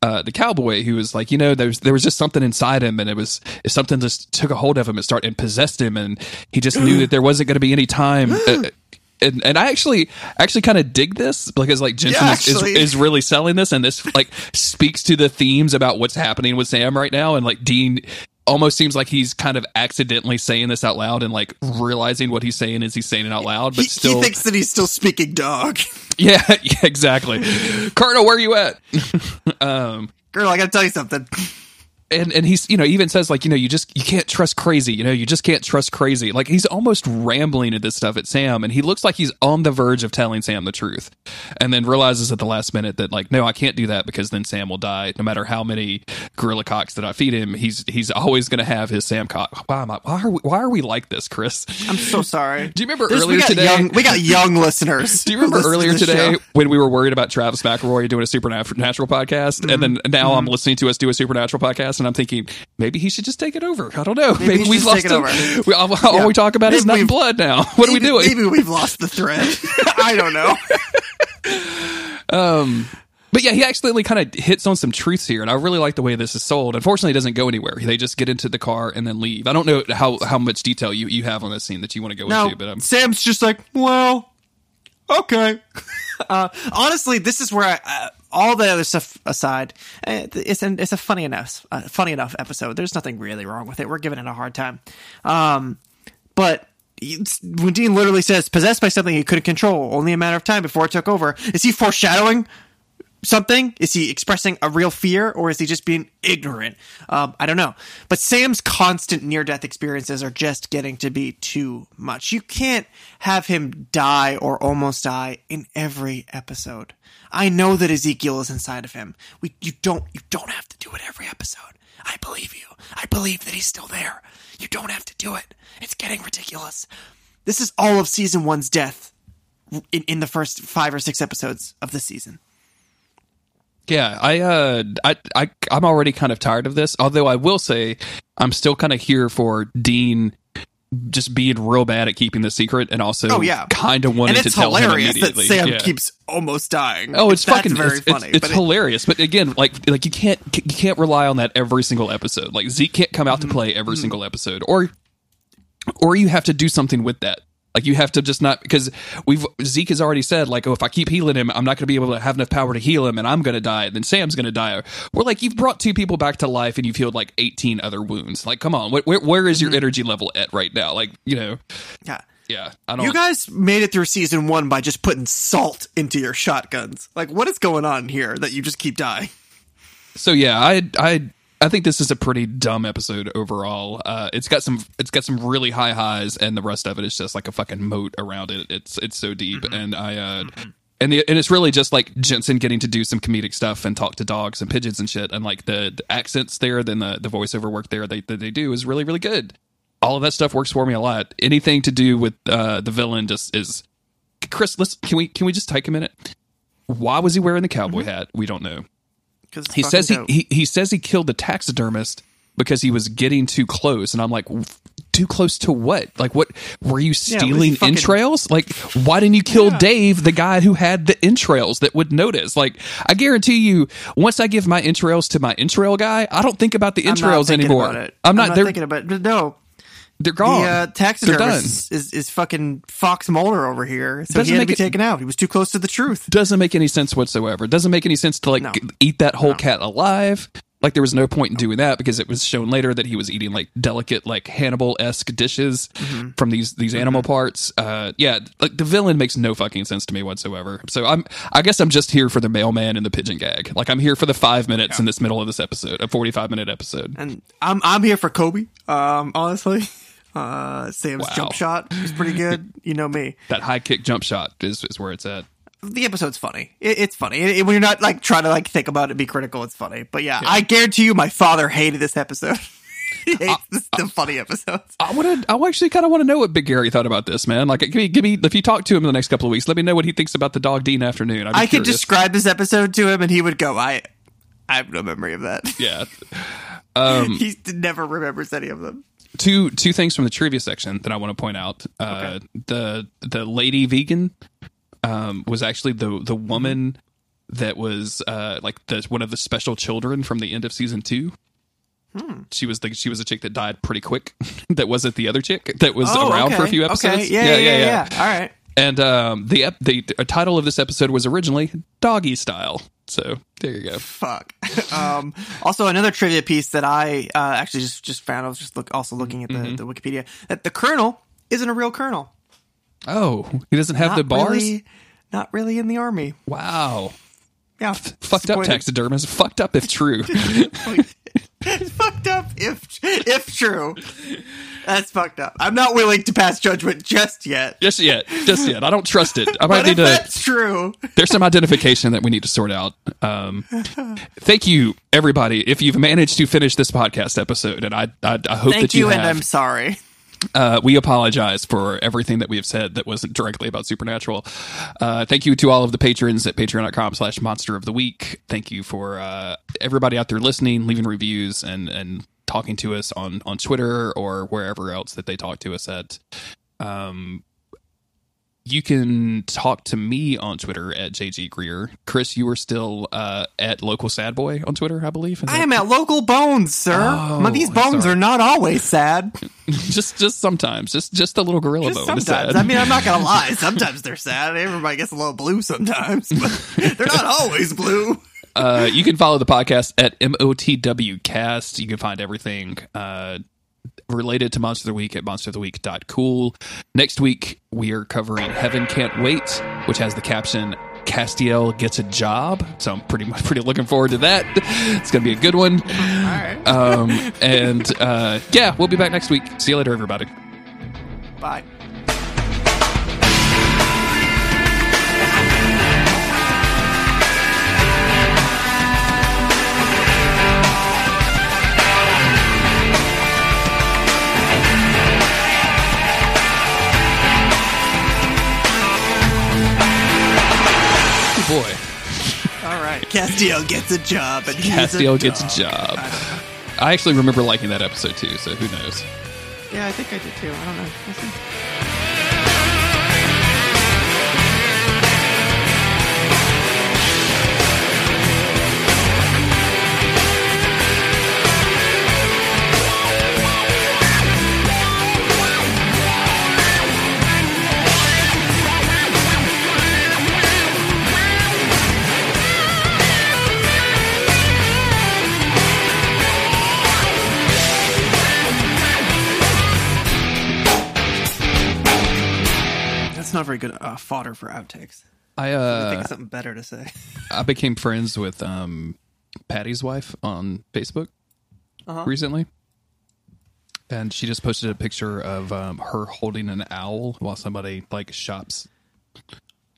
uh, the cowboy who was like, you know, there's there was just something inside him, and it was something just took a hold of him and started and possessed him, and he just knew that there wasn't going to be any time. *gasps* Uh, and, and I actually actually kind of dig this because like Jensen Yeah, is, is, is really selling this, and this like speaks to the themes about what's happening with Sam right now, and like Dean almost seems like he's kind of accidentally saying this out loud and like realizing what he's saying is he's saying it out loud, but He, still, he thinks that he's still speaking dog. *laughs* yeah, yeah, exactly. Colonel, where are you at? *laughs* Um, Girl, I gotta tell you something. And and he's you know even says like you know you just you can't trust crazy you know you just can't trust crazy. Like he's almost rambling at this stuff at Sam and he looks like he's on the verge of telling Sam the truth and then realizes at the last minute that like no I can't do that because then Sam will die. No matter how many gorilla cocks that I feed him he's he's always going to have his Sam cock. Why am I why are we, why are we like this Chris? I'm so sorry. *laughs* Do you remember There's- earlier we today- Young, we got *laughs* young listeners. Do you remember listen to earlier today show. when we were worried about Travis McElroy doing a supernatural podcast, and mm-hmm. then now I'm mm-hmm. listening to us do a supernatural podcast, and I'm thinking maybe he should just take it over. I don't know. Maybe, he we've lost it over. We, all, all Yeah. we talk about is Maybe and we've- blood now. *laughs* What are we doing? Maybe we've lost the thread. *laughs* I don't know. *laughs* um. But yeah, he accidentally kind of hits on some truths here, and I really like the way this is sold. Unfortunately, it doesn't go anywhere. They just get into the car and then leave. I don't know how how much detail you, you have on this scene that you want to go No, into, but um, Sam's just like, well, okay. uh, honestly, this is where I, uh, all the other stuff aside, uh, it's an, it's a funny enough funny enough episode. There's nothing really wrong with it. We're giving it a hard time, um, but. When Dean literally says possessed by something he couldn't control, only a matter of time before it took over, is he foreshadowing something? Is he expressing a real fear or is he just being ignorant? Um, I don't know. But Sam's constant near death experiences are just getting to be too much. You can't have him die or almost die in every episode. I know that Ezekiel is inside of him. We, you don't, you don't have to do it every episode. I believe you. I believe that he's still there. You don't have to do it. It's getting ridiculous. This is all of season one's death in, in the first five or six episodes of the season. Yeah, I, uh, I, I, I'm already kind of tired of this. Although I will say, I'm still kind of here for Dean just being real bad at keeping the secret, and also, Oh, yeah. kind of wanting to tell him immediately. Sam Yeah. keeps almost dying. Oh, it's fucking very it's, it's- funny. It's, but it- hilarious, but again, like like you can't you can't rely on that every single episode. Like Zeke can't come out Mm-hmm. to play every single episode, or or you have to do something with that. Like you have to just not because we've Zeke has already said like, oh, if I keep healing him, I'm not going to be able to have enough power to heal him, and I'm going to die. Then Sam's going to die. We're like, you've brought two people back to life, and you've healed like 18 other wounds. Like, come on, where, where, where is your Mm-hmm. energy level at right now? Like, you know, yeah. yeah, I don't. You guys made it through season one by just putting salt into your shotguns. Like, what is going on here that you just keep dying? So yeah, I I I think this is a pretty dumb episode overall. Uh, it's got some it's got some really high highs, and the rest of it is just like a fucking moat around it. It's it's so deep, and I uh, and the, and it's really just like Jensen getting to do some comedic stuff and talk to dogs and pigeons and shit, and like the, the accents there, then the the voiceover work there they, that they do is really really good. All of that stuff works for me a lot. Anything to do with uh, the villain just is. Chris, let's can we can we just take a minute? Why was he wearing the cowboy hat? We don't know. 'Cause he says he, he he says he killed the taxidermist because he was getting too close and i'm like too close to what? Like what were you stealing fucking- entrails? Like why didn't you kill dave the guy who had the entrails that would notice? Like i guarantee you once i give my entrails to my entrail guy i don't think about the I'm entrails anymore. about it. i'm not, thinking about it. No, they're gone the uh, taxidermist is, is fucking Fox Mulder over here, so Doesn't he had to be it- taken out. He was too close to the truth. doesn't make any sense whatsoever. Doesn't make any sense to like No. eat that whole cat alive. Like there was no point in doing that because it was shown later that he was eating like delicate, like Hannibal esque dishes Mm-hmm. from these these animal parts. Uh, yeah, like the villain makes no fucking sense to me whatsoever. So I'm, I guess I'm just here for the mailman and the pigeon gag. Like I'm here for the five minutes in this middle of this episode, a 45 minute episode. And I'm I'm here for Kobe. Um, honestly, *laughs* uh, Sam's Wow. jump shot is pretty good. You know me. *laughs* That high kick jump shot is, is where it's at. the episode's funny. It, it's funny It- it- when you're not like trying to like think about it, be critical. It's funny. But yeah, I guarantee you, my father hated this episode. *laughs* he hates this, the funny episodes. I want to. I actually kind of want to know what Big Gary thought about this, man. Like, give me, give me. If you talk to him in the next couple of weeks, let me know what he thinks about the Dog Dean afternoon. I'd could describe this episode to him, and he would go, "I, I have no memory of that." Yeah. *laughs* Um, he never remembers any of them. Two two things from the trivia section that I want to point out. Uh, The the lady vegan um, was actually the the woman that was uh, like the one of the special children from the end of season two. Hmm. She was the she was a chick that died pretty quick. *laughs* that wasn't the other chick that was Oh, around okay. for a few episodes. Okay. Yeah, yeah, yeah, yeah, All right. And um, the ep- the uh, title of this episode was originally Doggy Style. So there you go. Fuck. *laughs* um, also, another trivia piece that I uh, actually just just found. I was just look also looking at the, Mm-hmm. the Wikipedia that the colonel isn't a real colonel. Oh, he doesn't have Not the bars. Really, not really in the army. Wow, Yeah. fucked up taxidermist. Fucked up if true. *laughs* *laughs* It's fucked up if if true. That's fucked up. I'm not willing to pass judgment just yet. just yet, just yet. I don't trust it. I might need if to. that's true, There's some identification that we need to sort out. Um, thank you, everybody. If you've managed to finish this podcast episode, and I, I, I hope thank that you, you, and. I'm sorry. Uh, we apologize for everything that we have said that wasn't directly about Supernatural. Uh, thank you to all of the patrons at patreon.com slash monster of the week. Thank you for uh, everybody out there listening, leaving reviews, and, and talking to us on, on Twitter or wherever else that they talk to us at. Um, you can talk to me on Twitter at JG Greer. Chris, you are still uh, at Local Sad Boy on Twitter, I believe. I am at local bones, sir. Oh, My- these bones are not always sad. *laughs* just just sometimes, just just a little gorilla Just bone. is sometimes. sad. I mean, I'm not gonna *laughs* lie. Sometimes they're sad. Everybody gets a little blue sometimes, but *laughs* they're not always blue. uh, you can follow the podcast at MOTWcast. You can find everything uh, related to Monster of the Week at monsteroftheweek.cool. Next week, we are covering Heaven Can't Wait, which has the caption Castiel gets a job. So I'm pretty much *laughs* pretty looking forward to that. It's gonna be a good one. Um, and uh, yeah, we'll be back next week. See you later, everybody. Bye. Boy, All right. *laughs* Castiel gets a job, and he's Castiel a gets dog. a job. I actually remember liking that episode too. So who knows? Yeah, I think I did too. I don't know. Very good uh, fodder for outtakes. I uh, think of something better to say. *laughs* I became friends with um, Patty's wife on Facebook Uh-huh. recently, and she just posted a picture of um, her holding an owl while somebody like shops.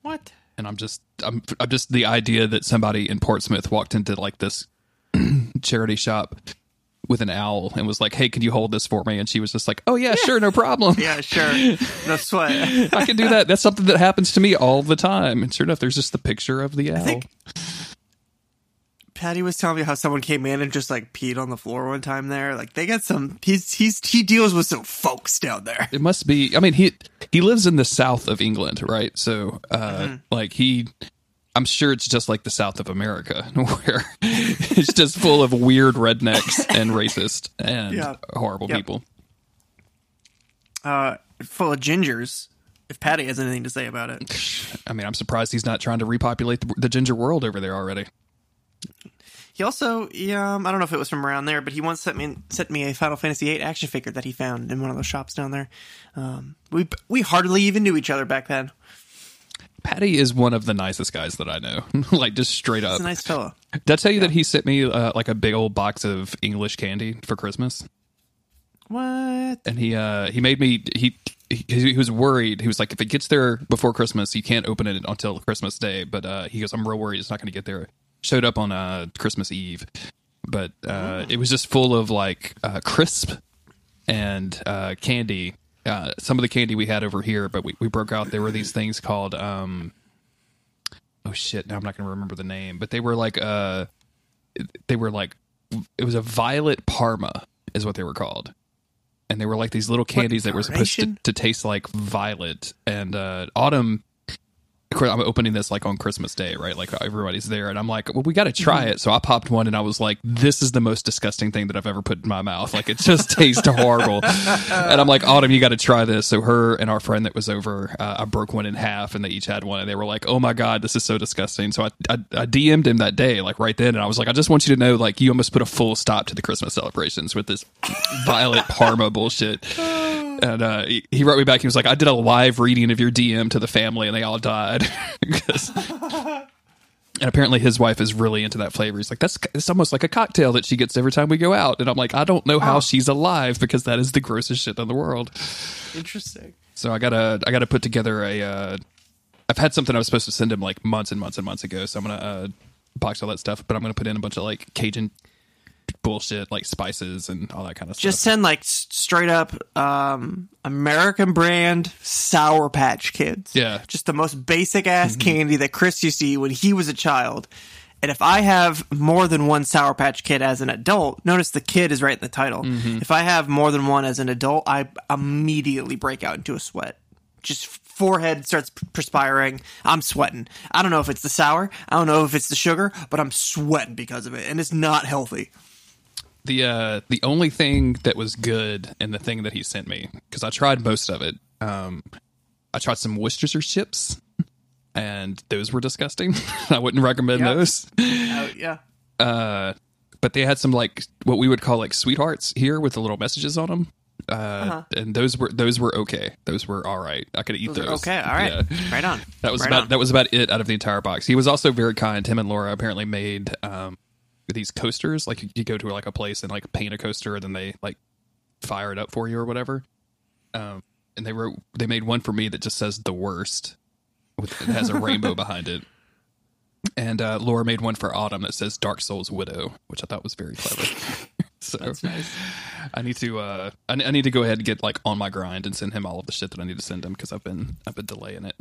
What? And I'm just, I'm, I'm just the idea that somebody in Portsmouth walked into like this *clears throat* charity shop with an owl and was like, "Hey, can you hold this for me?" And she was just like, "Oh yeah, sure, no problem." *laughs* Yeah, sure. No *laughs* sweat. I can do that. That's something that happens to me all the time. And sure enough, there's just the picture of the owl. think- Patty was telling me how someone came in and just like peed on the floor one time there. Like they got some. He's he's he deals with some folks down there. It must be. I mean, he he lives in the south of England, right? So, uh, like he, I'm sure it's just like the south of America, *laughs* where it's just full of weird rednecks and racist and Yeah. horrible Yep. people. Uh, full of gingers. If Patty has anything to say about it, I mean, I'm surprised he's not trying to repopulate the, the ginger world over there already. he also, yeah, um, I don't know if it was from around there, but he once sent me sent me a Final Fantasy VIII action figure that he found in one of those shops down there. Um, we we hardly even knew each other back then. Patty is one of the nicest guys that I know. *laughs* like just straight up. He's a nice fellow. Did I tell you that he sent me uh, like a big old box of English candy for Christmas? What? and he uh he made me he, he he was worried he was like if it gets there before christmas you can't open it until christmas day but uh he goes i'm real worried it's not going to get there showed up on uh christmas eve but uh it was just full of like uh crisp and uh candy uh some of the candy we had over here but we, we broke out. There were these things called um oh shit. Now i'm not going to remember the name but they were like uh they were like it was a violet parma is what they were called. And they were like these little candies that were supposed to, to taste like violet. And uh autumn of course, I'm opening this like on Christmas Day, right? Like everybody's there, and I'm like, "Well, we got to try Mm-hmm. it." So I popped one, and I was like, "This is the most disgusting thing that I've ever put in my mouth. Like it just tastes horrible." *laughs* And I'm like, "Autumn, you got to try this." So her and our friend that was over, uh, I broke one in half, and they each had one, and they were like, "Oh my god, this is so disgusting." So I, I I DM'd him that day, like right then, and I was like, "I just want you to know, like, you almost put a full stop to the Christmas celebrations with this violet *laughs* Parma bullshit." And uh, he, he wrote me back. He was like, "I did a live reading of your DM to the family, and they all died." *laughs* *laughs* and apparently, his wife is really into that flavor. He's like, "That's it's almost like a cocktail that she gets every time we go out." And I'm like, "I don't know how she's alive because that is the grossest shit in the world." Interesting. So I gotta I gotta put together a. Uh, I've had something I was supposed to send him like months and months and months ago. So I'm gonna uh, box all that stuff, but I'm gonna put in a bunch of like Cajun bullshit, like spices and all that kind of stuff. Just send like straight up um, American brand Sour Patch Kids. Yeah. Just the most basic ass candy that Chris used to eat when he was a child. And if I have more than one Sour Patch Kid as an adult, notice the kid is right in the title. If I have more than one as an adult, I immediately break out into a sweat. Just forehead starts perspiring. I'm sweating. I don't know if it's the sour. I don't know if it's the sugar, but I'm sweating because of it. And it's not healthy. The uh the only thing that was good in the thing that he sent me because I tried most of it. Um, I tried some Worcestershire chips, and those were disgusting. *laughs* I wouldn't recommend Yeah. those. Uh, yeah. Uh, but they had some like what we would call like sweethearts here with the little messages on them. uh, and those were those were okay. Those were all right. I could eat Those those. okay, all right. Yeah. Right on. That was Right about on. that was about it out of the entire box. He was also very kind. Him and Laura apparently made um, these coasters. Like you, go to like a place and like paint a coaster, and then they like fire it up for you or whatever. Um, and they wrote they made one for me that just says the worst. With, it has a rainbow *laughs* behind it. And uh, Laura made one for Autumn that says Dark Souls Widow, which I thought was very clever. *laughs* so nice. I need to uh, I, I need to go ahead and get like on my grind and send him all of the shit that I need to send him because I've been I've been delaying it.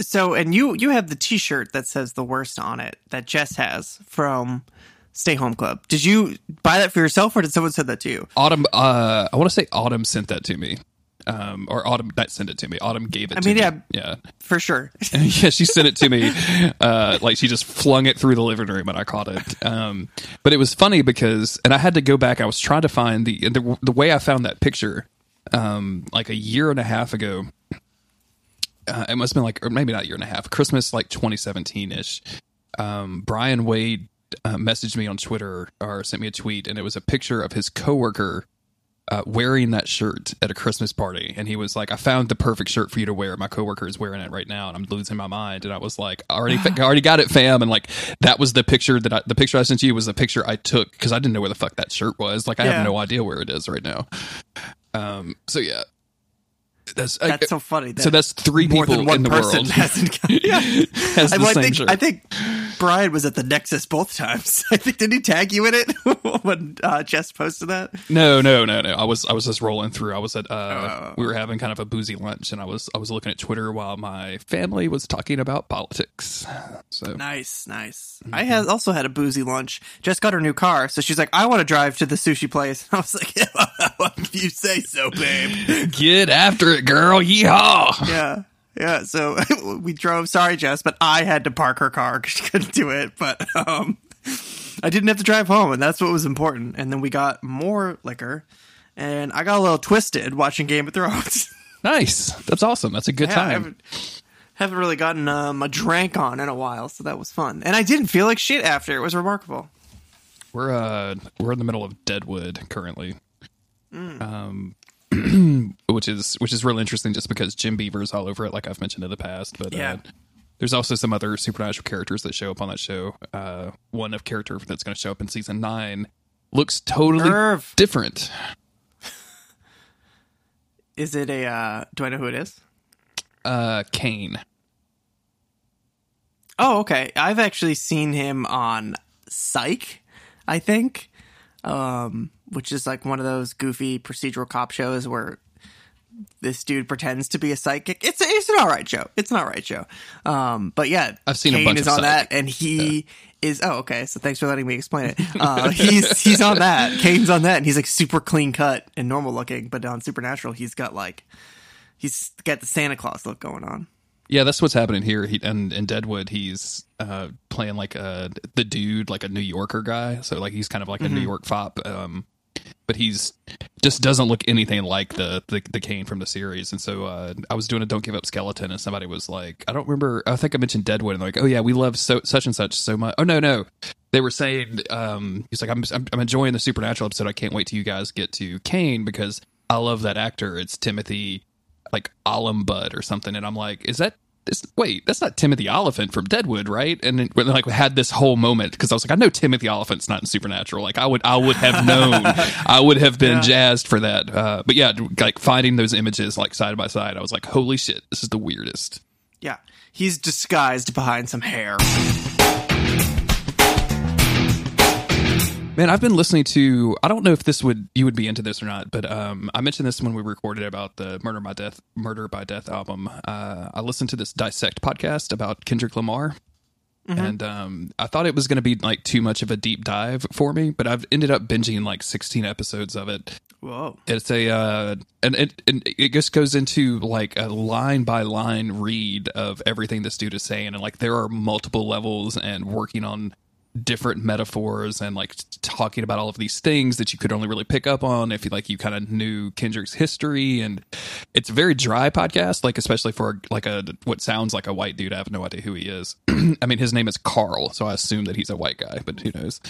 So, and you you have the T-shirt that says the worst on it that Jess has from Stay Home Club. Did you buy that for yourself, or did someone send that to you? Autumn, uh, I want to say Autumn sent that to me, um, or Autumn that sent it to me. Autumn gave it. I to mean, me. yeah. yeah, For sure. *laughs* *laughs* yeah. She sent it to me, uh, like she just flung it through the living room, and I caught it. Um, but it was funny because, and I had to go back. I was trying to find the the, the way I found that picture, um, like a year and a half ago. Uh, it must have been like, or maybe not a year and a half, Christmas like 2017 ish. Um, Brian Wade uh, messaged me on Twitter or sent me a tweet, and it was a picture of his coworker uh, wearing that shirt at a Christmas party, and he was like, "I found the perfect shirt for you to wear. My coworker is wearing it right now, and I'm losing my mind." And I was like, "I already, *sighs* I already got it, fam." And like, that was the picture that I, the picture I sent you was the picture I took because I didn't know where the fuck that shirt was. Like, I Yeah. have no idea where it is right now. Um. So yeah, that's That's so funny. That so that's three people in the person world *laughs* hasn't got- *laughs* yeah. has I, the well, I think shirt. I think Brian was at the Nexus both times. *laughs* I think did he tag you in it when uh, Jess posted that? No, no, no, no. I was I was just rolling through. I was at uh Oh. we were having kind of a boozy lunch and I was I was looking at Twitter while my family was talking about politics. So Nice, nice. Mm-hmm. I had also had a boozy lunch. Just got her new car, so she's like, "I want to drive to the sushi place." I was like, *laughs* "If you say so, babe." get after it, girl. Yeehaw. yeah, yeah. So *laughs* we drove. Sorry, Jess, but I had to park her car because she couldn't do it. But um, I didn't have to drive home, and that's what was important. And then we got more liquor, and I got a little twisted watching Game of Thrones. *laughs* Nice. That's awesome. That's a good Yeah, I time. haven't, haven't really gotten um, a drink on in a while, so that was fun. And I didn't feel like shit after. It was remarkable. We're uh we're in the middle of Deadwood currently. Mm. Um *clears throat* which is which is really interesting just because Jim Beaver's all over it like I've mentioned in the past, but Yeah. uh there's also some other supernatural characters that show up on that show. Uh one of character that's going to show up in season 9 looks totally different. *laughs* Is it a? Uh, do I know who it is? Uh Cain. Oh, okay. I've actually seen him on Psych, I think, um, which is like one of those goofy procedural cop shows where this dude pretends to be a psychic. It's it's an all right show. It's an all right show. Um, but yeah, I've seen a Cain bunch is of on that, and he is. Oh, okay. So thanks for letting me explain it. Uh, he's he's on that. Cain's on that, and he's like super clean cut and normal looking. But on Supernatural, he's got like he's got the Santa Claus look going on. Yeah, that's what's happening here. He and in Deadwood, he's uh, playing like a the dude, like a New Yorker guy. So like he's kind of like a New York fop, um, but he's just doesn't look anything like the the, the Cain from the series. And so uh, I was doing a Don't Give Up Skeleton, and somebody was like, I don't remember. I think I mentioned Deadwood, and they're like, oh yeah, we love so such and such so much. Oh no, no. They were saying, um, he's like, I'm, I'm enjoying the Supernatural episode. I can't wait till you guys get to Cain because I love that actor. It's Timothy like Olimbud or something, and I'm like, is that? Wait, that's not Timothy Olyphant from Deadwood, right? And then like we had this whole moment because I was like, I know Timothy Olyphant's not in Supernatural. Like I would, I would have known, *laughs* I would have been jazzed for that. Uh, but yeah, like finding those images like side by side, I was like, holy shit, this is the weirdest. Yeah, he's disguised behind some hair. Man, I've been listening to. I don't know if this would you would be into this or not, but um, I mentioned this when we recorded about the Murder by Death, Murder by Death album. Uh, I listened to this Dissect podcast about Kendrick Lamar, and um, I thought it was going to be like too much of a deep dive for me, but I've ended up binging like 16 episodes of it. Whoa. It's a uh, and it and it just goes into like a line by line read of everything this dude is saying, and like there are multiple levels and working on different metaphors and like talking about all of these things that you could only really pick up on if you like you kind of knew Kendrick's history. And it's a very dry podcast like especially for like a what sounds like a white dude. I have no idea who he is. *clears throat* I mean his name is Carl so I assume that he's a white guy but who knows?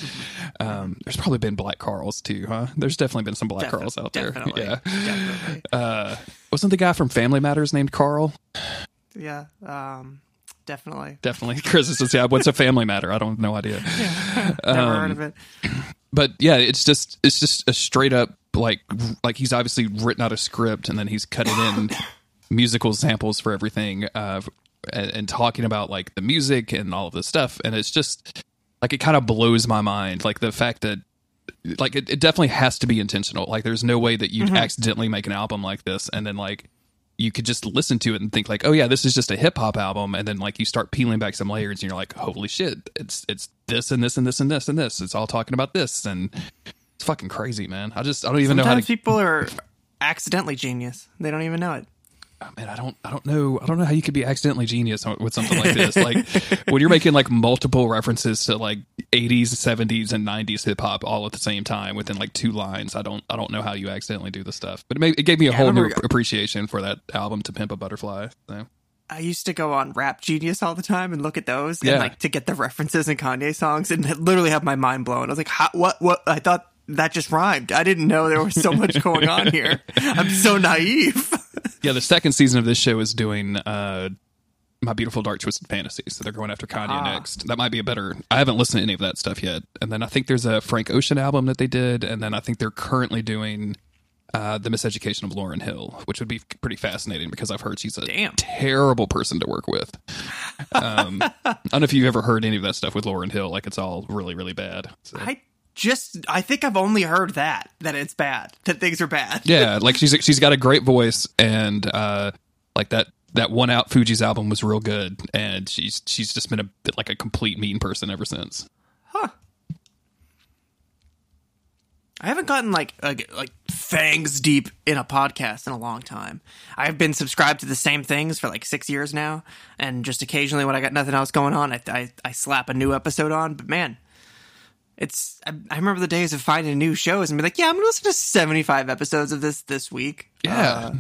Um, there's probably been black Carls too huh? There's definitely been some black Defi- Carls out there. definitely, yeah. Definitely. uh, wasn't the guy from Family Matters named Carl? Yeah, um, definitely. definitely. *laughs* Chris says yeah what's a family matter? I don't have no idea. *laughs* Never Um, heard of it. but yeah, it's just it's just a straight up like like he's obviously written out a script and then he's cutting in *laughs* musical samples for everything uh and, and talking about like the music and all of this stuff. And it's just like it kind of blows my mind like the fact that like it, it definitely has to be intentional. Like there's no way that you'd accidentally make an album like this and then like you could just listen to it and think like, oh yeah, this is just a hip hop album, and then like you start peeling back some layers, and you're like, holy shit, it's it's this and this and this and this and this. It's all talking about this, and it's fucking crazy, man. I just I don't even know how Sometimes to. people are accidentally genius. They don't even know it. Oh, man, I don't I don't know I don't know how you could be accidentally genius with something like this. like when you're making like multiple references to like 80s, 70s, and 90s hip hop all at the same time within like two lines. I don't I don't know how you accidentally do this stuff, but it, made, it gave me a I whole new appreciation for that album to Pimp a Butterfly. So. I used to go on Rap Genius all the time and look at those Yeah. and like to get the references in Kanye songs and literally have my mind blown. I was like, How, what, what? I thought that just rhymed. I didn't know there was so much going on here. *laughs* I'm so naive. *laughs* Yeah, the second season of this show is doing uh My Beautiful Dark Twisted Fantasy. So they're going after Kanye Ah. next. That might be a better I haven't listened to any of that stuff yet. And then I think there's a Frank Ocean album that they did, and then I think they're currently doing uh, the Miseducation of Lauryn Hill, which would be pretty fascinating because I've heard she's a Damn. terrible person to work with. Um, *laughs* I don't know if you've ever heard any of that stuff with Lauryn Hill. Like it's all really, really bad. So. I just, I think I've only heard that, that it's bad, that things are bad. Yeah, *laughs* like she's she's got a great voice, and uh, like that that one out Fugees album was real good, and she's she's just been a bit like a complete mean person ever since. Huh. I haven't gotten like like like fangs deep in a podcast in a long time. I've been subscribed to the same things for like six years now, and just occasionally when I got nothing else going on, I I, I slap a new episode on. But man, it's I, I remember the days of finding new shows and be like, yeah, I'm gonna listen to 75 episodes of this this week. Yeah.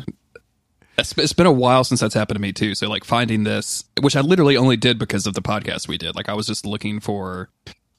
It's, it's been a while since that's happened to me too. So like finding this, which I literally only did because of the podcast we did. Like I was just looking for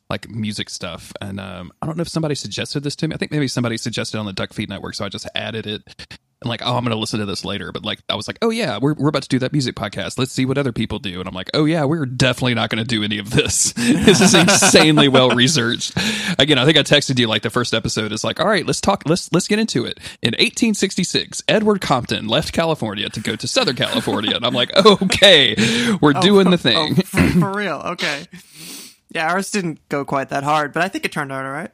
like music stuff, and um, I don't know if somebody suggested this to me. I think maybe somebody suggested on the Duck Feed Network, so I just added it. And like, oh, I'm going to listen to this later. But like, I was like, oh yeah, we're we're about to do that music podcast. Let's see what other people do. And I'm like, oh yeah, we're definitely not going to do any of this. *laughs* this is insanely well researched. Again, I think I texted you like the first episode is like, all right, let's talk. Let's let's get into it. In 1866, Edward Compton left California to go to Southern California, and I'm like, *laughs* okay, we're doing the thing. Oh, for, *laughs* for real? Okay. Yeah, ours didn't go quite that hard, but I think it turned out all right.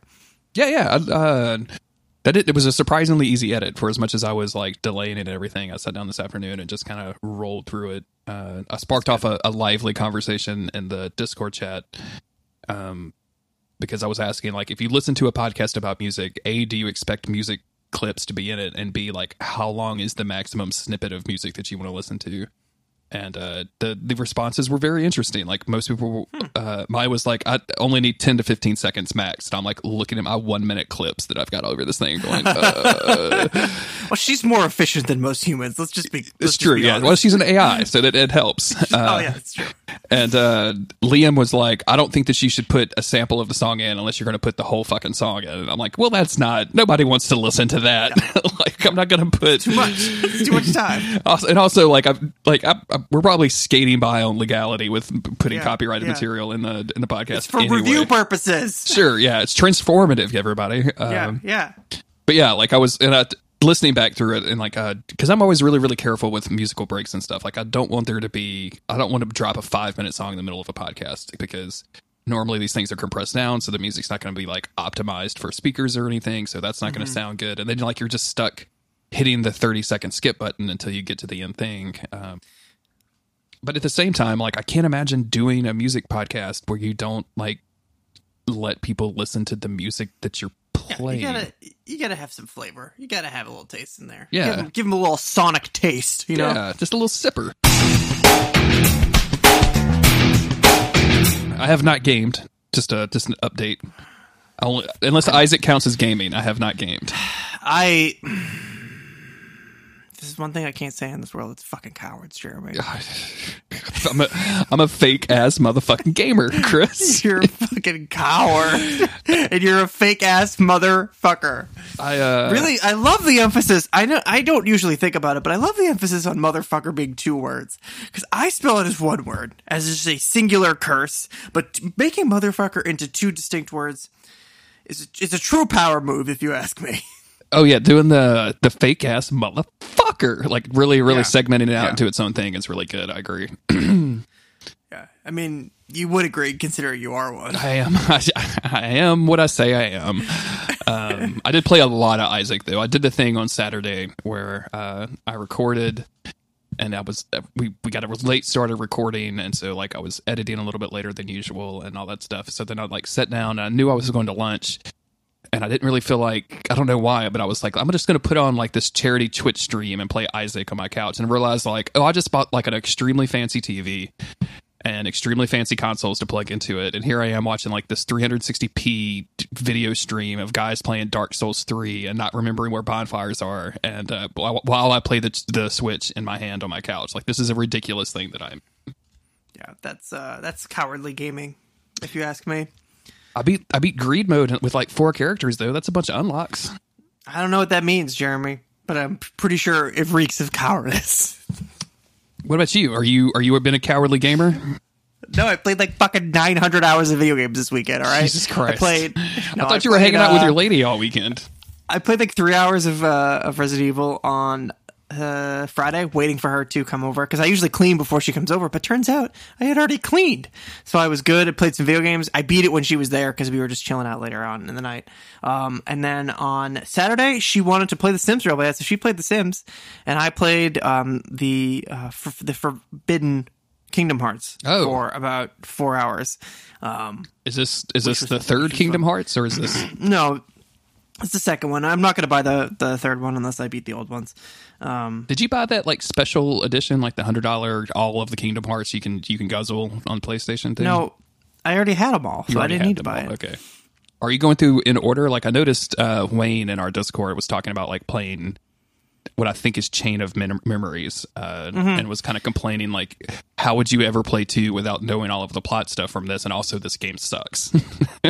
Yeah, yeah. Uh, that it, it was a surprisingly easy edit for as much as I was like delaying it and everything. I sat down this afternoon and just kind of rolled through it. Uh, I sparked off a, a lively conversation in the Discord chat. Um, because I was asking, like, if you listen to a podcast about music, A, do you expect music clips to be in it? And B, like, how long is the maximum snippet of music that you want to listen to? And uh, the the responses were very interesting. Like most people, uh, mine was like, I only need ten to fifteen seconds max. And I'm like looking at my one minute clips that I've got over this thing, going, uh, *laughs* Well, she's more efficient than most humans. Let's just be. let's "It's just true, be yeah." Well, she's an AI, so that it helps. *laughs* Uh, oh yeah, it's true. And uh, Liam was like, I don't think that you should put a sample of the song in unless you're going to put the whole fucking song in. And I'm like, well, that's not, nobody wants to listen to that. *laughs* like, I'm not going to put Too much. It's too much time. *laughs* Also, and also, like, I'm like, I'm, I'm- we're probably skating by on legality with putting Yeah, copyrighted yeah. material in the in the podcast For anyway. review purposes. Sure, yeah, it's transformative, everybody. Um, Yeah, yeah. but yeah, like I was and I, listening back through it and like because I'm always really really careful with musical breaks and stuff. Like I don't want there to be I don't want to drop a five minute song in the middle of a podcast because normally these things are compressed down, so the music's not going to be like optimized for speakers or anything. So that's not going to sound good. And then like you're just stuck hitting the 30 second skip button until you get to the end thing. Um, but at the same time, like I can't imagine doing a music podcast where you don't like let people listen to the music that you're playing. You gotta, you gotta have some flavor. You gotta have a little taste in there. Yeah. give them, a little sonic taste. You know, Yeah, just a little sipper. I have not gamed just a just an update. Only, unless Isaac counts as gaming, I have not gamed. I. This is one thing I can't say in this world. It's fucking cowards, Jeremy. *laughs* I'm a I'm a fake ass motherfucking gamer, *laughs* Chris. You're a fucking coward, *laughs* and you're a fake ass motherfucker. I uh, Really, I love the emphasis. I know I don't usually think about it, but I love the emphasis on motherfucker being two words because I spell it as one word, as just a singular curse. But making motherfucker into two distinct words is is a true power move, if you ask me. Oh yeah, doing the the fake ass motherfucker, like really really Yeah. segmenting it out Yeah. into its own thing is really good. I agree. *clears throat* Yeah, I mean, you would agree, considering you are one. I am *laughs* I, I am what I say I am. Um, I did play a lot of Isaac though. I did the thing on Saturday where uh, I recorded. And I was we we got a late started recording, and so like I was editing a little bit later than usual and all that stuff. So then I like sat down. And I knew I was going to lunch, and I didn't really feel like I don't know why, but I was like, I'm just going to put on like this charity Twitch stream and play Isaac on my couch, and realized like, oh, I just bought like an extremely fancy TV and extremely fancy consoles to plug into it, and here I am watching like this 360p video stream of guys playing Dark Souls 3 and not remembering where bonfires are, and uh, while while I play the the Switch in my hand on my couch, like this is a ridiculous thing that I'm. Yeah, that's uh, that's cowardly gaming, if you ask me. I beat I beat greed mode with like four characters though. That's a bunch of unlocks. I don't know what that means, Jeremy, but I'm pretty sure it reeks of cowardice. What about you? Are you are you been a cowardly gamer? No, I played like fucking 900 hours of video games this weekend. All right, Jesus Christ! I played. I no, thought you were played, hanging out with uh, your lady all weekend. I played like three hours of uh, of Resident Evil on uh, Friday, waiting for her to come over because I usually clean before she comes over. But turns out I had already cleaned, so I was good. I played some video games. I beat it when she was there because we were just chilling out later on in the night. Um, and then on Saturday, she wanted to play The Sims real bad, so she played The Sims, and I played um, the uh, f- the Forbidden Kingdom Hearts Oh. for about four hours. Um, Is this is this the third Kingdom Hearts or is this? *clears throat* no, it's the second one. I'm not going to buy the the third one unless I beat the old ones. Um, Did you buy that like special edition, like the hundred dollar all of the Kingdom Hearts you can you can guzzle on PlayStation thing? no, I already had them all, You so I didn't need to buy all. it. Okay. Are you going through in order? Like I noticed uh, Wayne in our Discord was talking about like playing what I think is Chain of Mem- Memories, uh, Mm-hmm. and was kind of complaining like, how would you ever play two without knowing all of the plot stuff from this? And also, this game sucks. *laughs*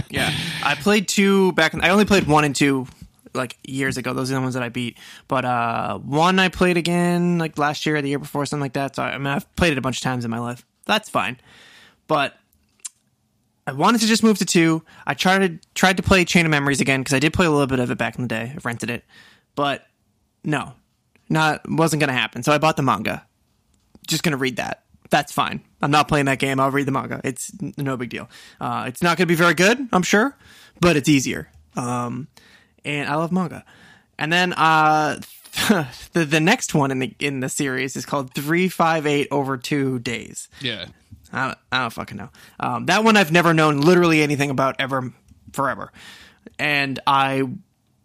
Yeah, I played two back. In, I only played one and two like years ago. Those are the ones that I beat. But uh, one I played again like last year or the year before, something like that. So I, I mean, I've played it a bunch of times in my life. That's fine. But I wanted to just move to two. I tried to tried to play Chain of Memories again because I did play a little bit of it back in the day. I rented it, but no, not wasn't gonna happen. So I bought the manga. Just gonna read that. That's fine. I'm not playing that game. I'll read the manga. It's no big deal. Uh, it's not gonna be very good, I'm sure, but it's easier. Um, and I love manga. And then uh, *laughs* the the next one in the in the series is called three five eight over two days. yeah. I don't, I don't fucking know. Um, that one I've never known literally anything about ever, forever. And I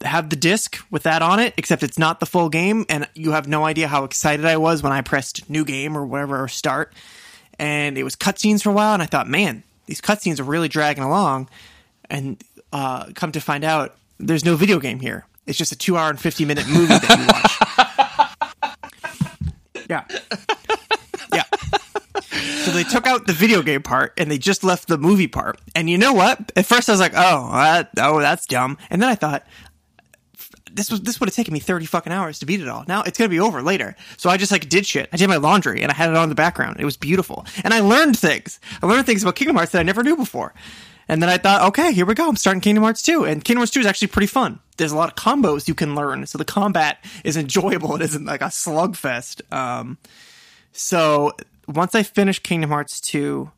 have the disc with that on it, except it's not the full game, and you have no idea how excited I was when I pressed new game or whatever or start. And it was cutscenes for a while, and I thought, man, these cutscenes are really dragging along. And uh, come to find out, there's no video game here. It's just a two hour and 50 minute movie that you watch. *laughs* yeah. Yeah. So they took out the video game part and they just left the movie part. And you know what? At first I was like, "Oh, that, oh, that's dumb." And then I thought this was this would have taken me 30 fucking hours to beat it all. Now it's going to be over later. So I just like did shit. I did my laundry and I had it on in the background. It was beautiful. And I learned things. I learned things about Kingdom Hearts that I never knew before. And then I thought, okay, here we go. I'm starting Kingdom Hearts 2. And Kingdom Hearts 2 is actually pretty fun. There's a lot of combos you can learn. So the combat is enjoyable. *laughs* It isn't like a slugfest. Um, so once I finish Kingdom Hearts 2,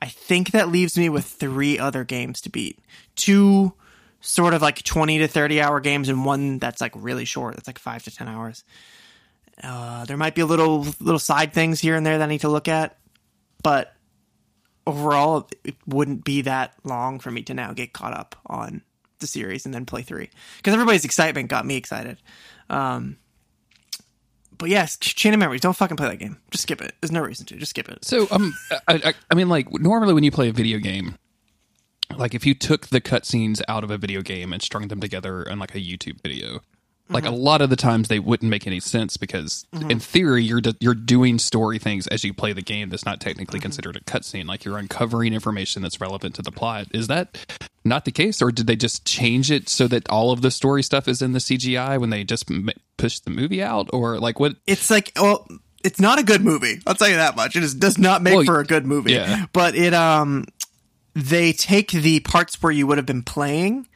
I think that leaves me with three other games to beat. Two sort of like 20 to 30 hour games and one that's like really short. That's like 5 to 10 hours. Uh, there might be a little little side things here and there that I need to look at, but overall it wouldn't be that long for me to now get caught up on the series and then play 3 because everybody's excitement got me excited. Um but yes, Chain of Memories. Don't fucking play that game. Just skip it. There's no reason to. Just skip it. So um, I, I, I mean, like normally when you play a video game, like if you took the cutscenes out of a video game and strung them together in like a YouTube video, like a mm-hmm. lot of the times they wouldn't make any sense because mm-hmm. in theory you're d- you're doing story things as you play the game that's not technically mm-hmm. considered a cutscene. Like you're uncovering information that's relevant to the plot. Is that not the case, or did they just change it so that all of the story stuff is in the CGI when they just m- pushed the movie out, or like what? It's like, well, it's not a good movie. I'll tell you that much. It is, does not make Well, for a good movie. yeah. But it, um, they take the parts where you would have been playing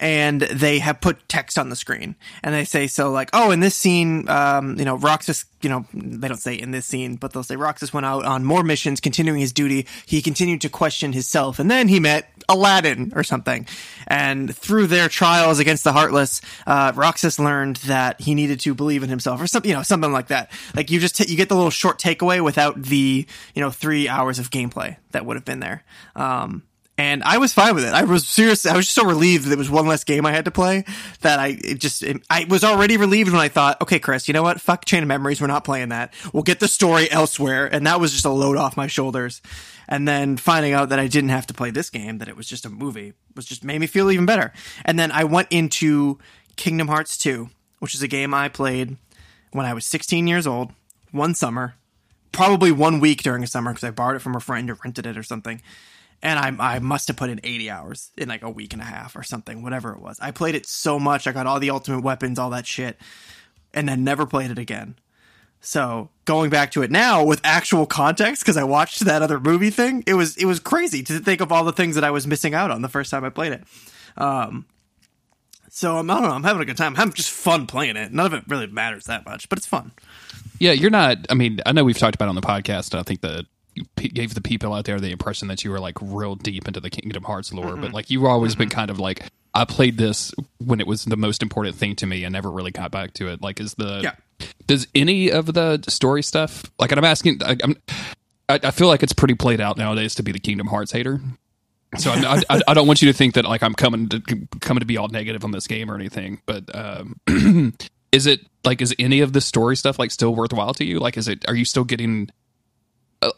and they have put text on the screen. And they say so like oh in this scene um you know roxas you know they don't say in this scene but they'll say roxas went out on more missions continuing his duty. He continued to question himself and then he met aladdin or something. And through their trials against the heartless uh roxas learned that he needed to believe in himself or something you know something like that. Like you just t- you get the little short takeaway without the you know three hours of gameplay that would have been there. Um and I was fine with it. I was serious. I was just so relieved that it was one less game I had to play that I just it, I was already relieved when I thought, okay, Chris, you know what? Fuck Chain of Memories. We're not playing that. We'll get the story elsewhere. And that was just a load off my shoulders. And then finding out that I didn't have to play this game, that it was just a movie, was just made me feel even better. And then I went into Kingdom Hearts 2, which is a game I played when I was 16 years old, one summer, probably one week during a summer because I borrowed it from a friend or rented it or something and I, I must have put in 80 hours in like a week and a half or something, whatever it was. I played it so much. I got all the ultimate weapons, all that shit, and then never played it again. So going back to it now with actual context, because I watched that other movie thing, it was it was crazy to think of all the things that I was missing out on the first time I played it. Um, so I'm, I don't know. I'm having a good time. I'm having just fun playing it. None of it really matters that much, but it's fun. Yeah, you're not. I mean, I know we've talked about it on the podcast. I think p- gave the people out there the impression that you were like real deep into the Kingdom Hearts lore, but like you've always been kind of like I played this when it was the most important thing to me and never really got back to it. Like, is the Yeah. does any of the story stuff like? And I'm asking. I, I'm, I, I feel like it's pretty played out nowadays to be the Kingdom Hearts hater. So I'm, I, I, I don't want you to think that like I'm coming to coming to be all negative on this game or anything. But um, *clears throat* is it like is any of the story stuff like still worthwhile to you? Like, is it are you still getting uh,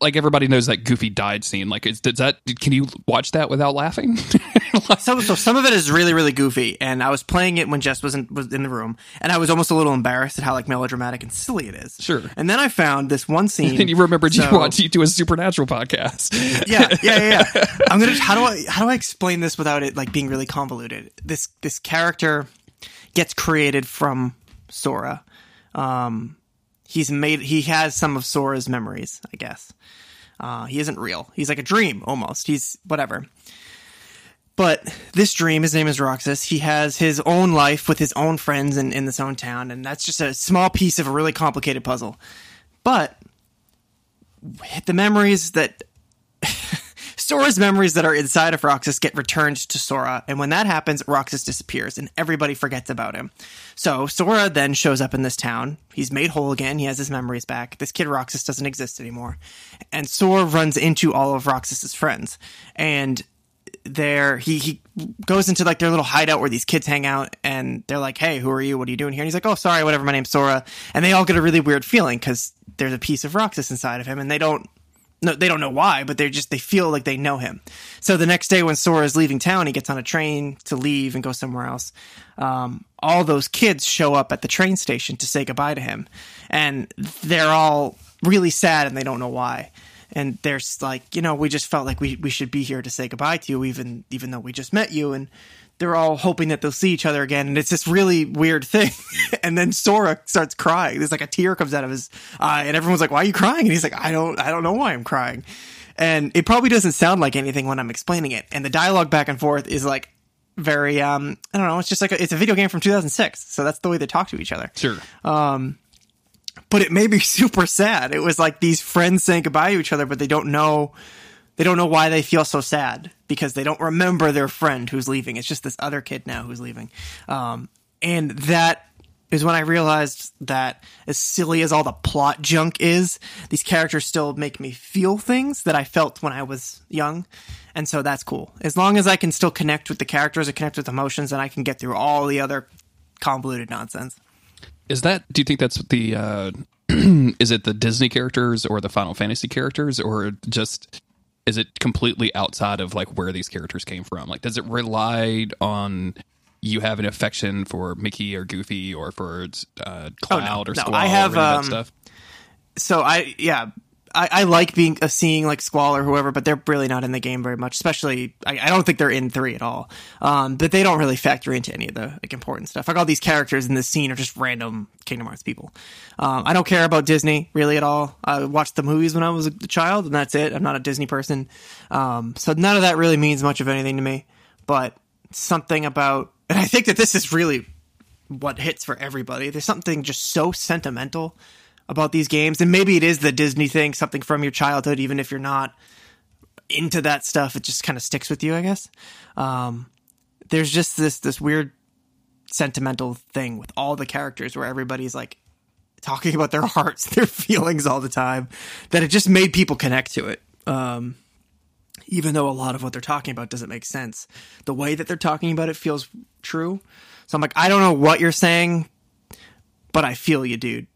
like everybody knows that Goofy died scene? Like, is does that can you watch that without laughing? *laughs* some so some of it is really really goofy and i was playing it when jess wasn't was in the room and i was almost a little embarrassed at how like melodramatic and silly it is Sure. and then i found this one scene *laughs* and you remembered you so- watched you do a supernatural podcast. *laughs* yeah yeah yeah, yeah. i'm gonna how do i how do i explain this without it like being really convoluted this this character gets created from sora um he's made he has some of sora's memories i guess uh he isn't real he's like a dream almost he's whatever But this dream, his name is Roxas. He has his own life with his own friends in, in this own town, and that's just a small piece of a really complicated puzzle. But the memories that Sora's memories that are inside of Roxas get returned to Sora, and when that happens, Roxas disappears and everybody forgets about him. So Sora then shows up in this town. He's made whole again. He has his memories back. This kid Roxas doesn't exist anymore. And Sora runs into all of Roxas's friends. And there he he goes into like their little hideout where these kids hang out and they're like hey who are you what are you doing here and he's like oh sorry whatever my name's sora and they all get a really weird feeling because there's a piece of roxas inside of him and they don't no they don't know why but they're just they feel like they know him. So the next day when sora is leaving town he gets on a train to leave and go somewhere else. Um, all those kids show up at the train station to say goodbye to him. And they're all really sad and they don't know why. And there's like you know we just felt like we, we should be here to say goodbye to you even even though we just met you. And they're all hoping that they'll see each other again and it's this really weird thing. *laughs* And then sora starts crying. There's like a tear comes out of his eye and everyone's like why are you crying? And he's like i don't i don't know why i'm crying. And it probably doesn't sound like anything when i'm explaining it. And the dialogue back and forth is like very um i don't know it's just like a, it's a video game from 2006 so that's the way they talk to each other. Sure. Um, but it made me *laughs* super sad. It was like these friends saying goodbye to each other, but they don't know they don't know why they feel so sad because they don't remember their friend who's leaving. It's just this other kid now who's leaving. Um, and that is when I realized that as silly as all the plot junk is, these characters still make me feel things that I felt when I was young. And so that's cool. As long as I can still connect with the characters and connect with emotions, then I can get through all the other convoluted nonsense. Is that? Do you think that's the? Uh, *clears throat* is it the Disney characters or the Final Fantasy characters or just is it completely outside of like where these characters came from? Like, does it rely on you have an affection for Mickey or Goofy or for uh, Cloud or No, Squall I have, or any of um, that stuff? so I yeah. I, I like being uh, seeing like Squall or whoever, but they're really not in the game very much. Especially, I, I don't think they're in three at all. Um, but they don't really factor into any of the like important stuff. Like all these characters in this scene are just random Kingdom Hearts people. Um, I don't care about Disney really at all. I watched the movies when I was a child, and that's it. I'm not a Disney person, um, so none of that really means much of anything to me. But something about, and I think that this is really what hits for everybody. There's something just so sentimental about these games, and maybe it is the Disney thing, something from your childhood, even if you're not into that stuff, it just kind of sticks with you, I guess. Um, there's just this this weird sentimental thing with all the characters where everybody's like talking about their *laughs* hearts, their feelings all the time, that it just made people connect to it. Um, even though a lot of what they're talking about doesn't make sense, the way that they're talking about it feels true. So I'm like, I don't know what you're saying, but I feel you, dude.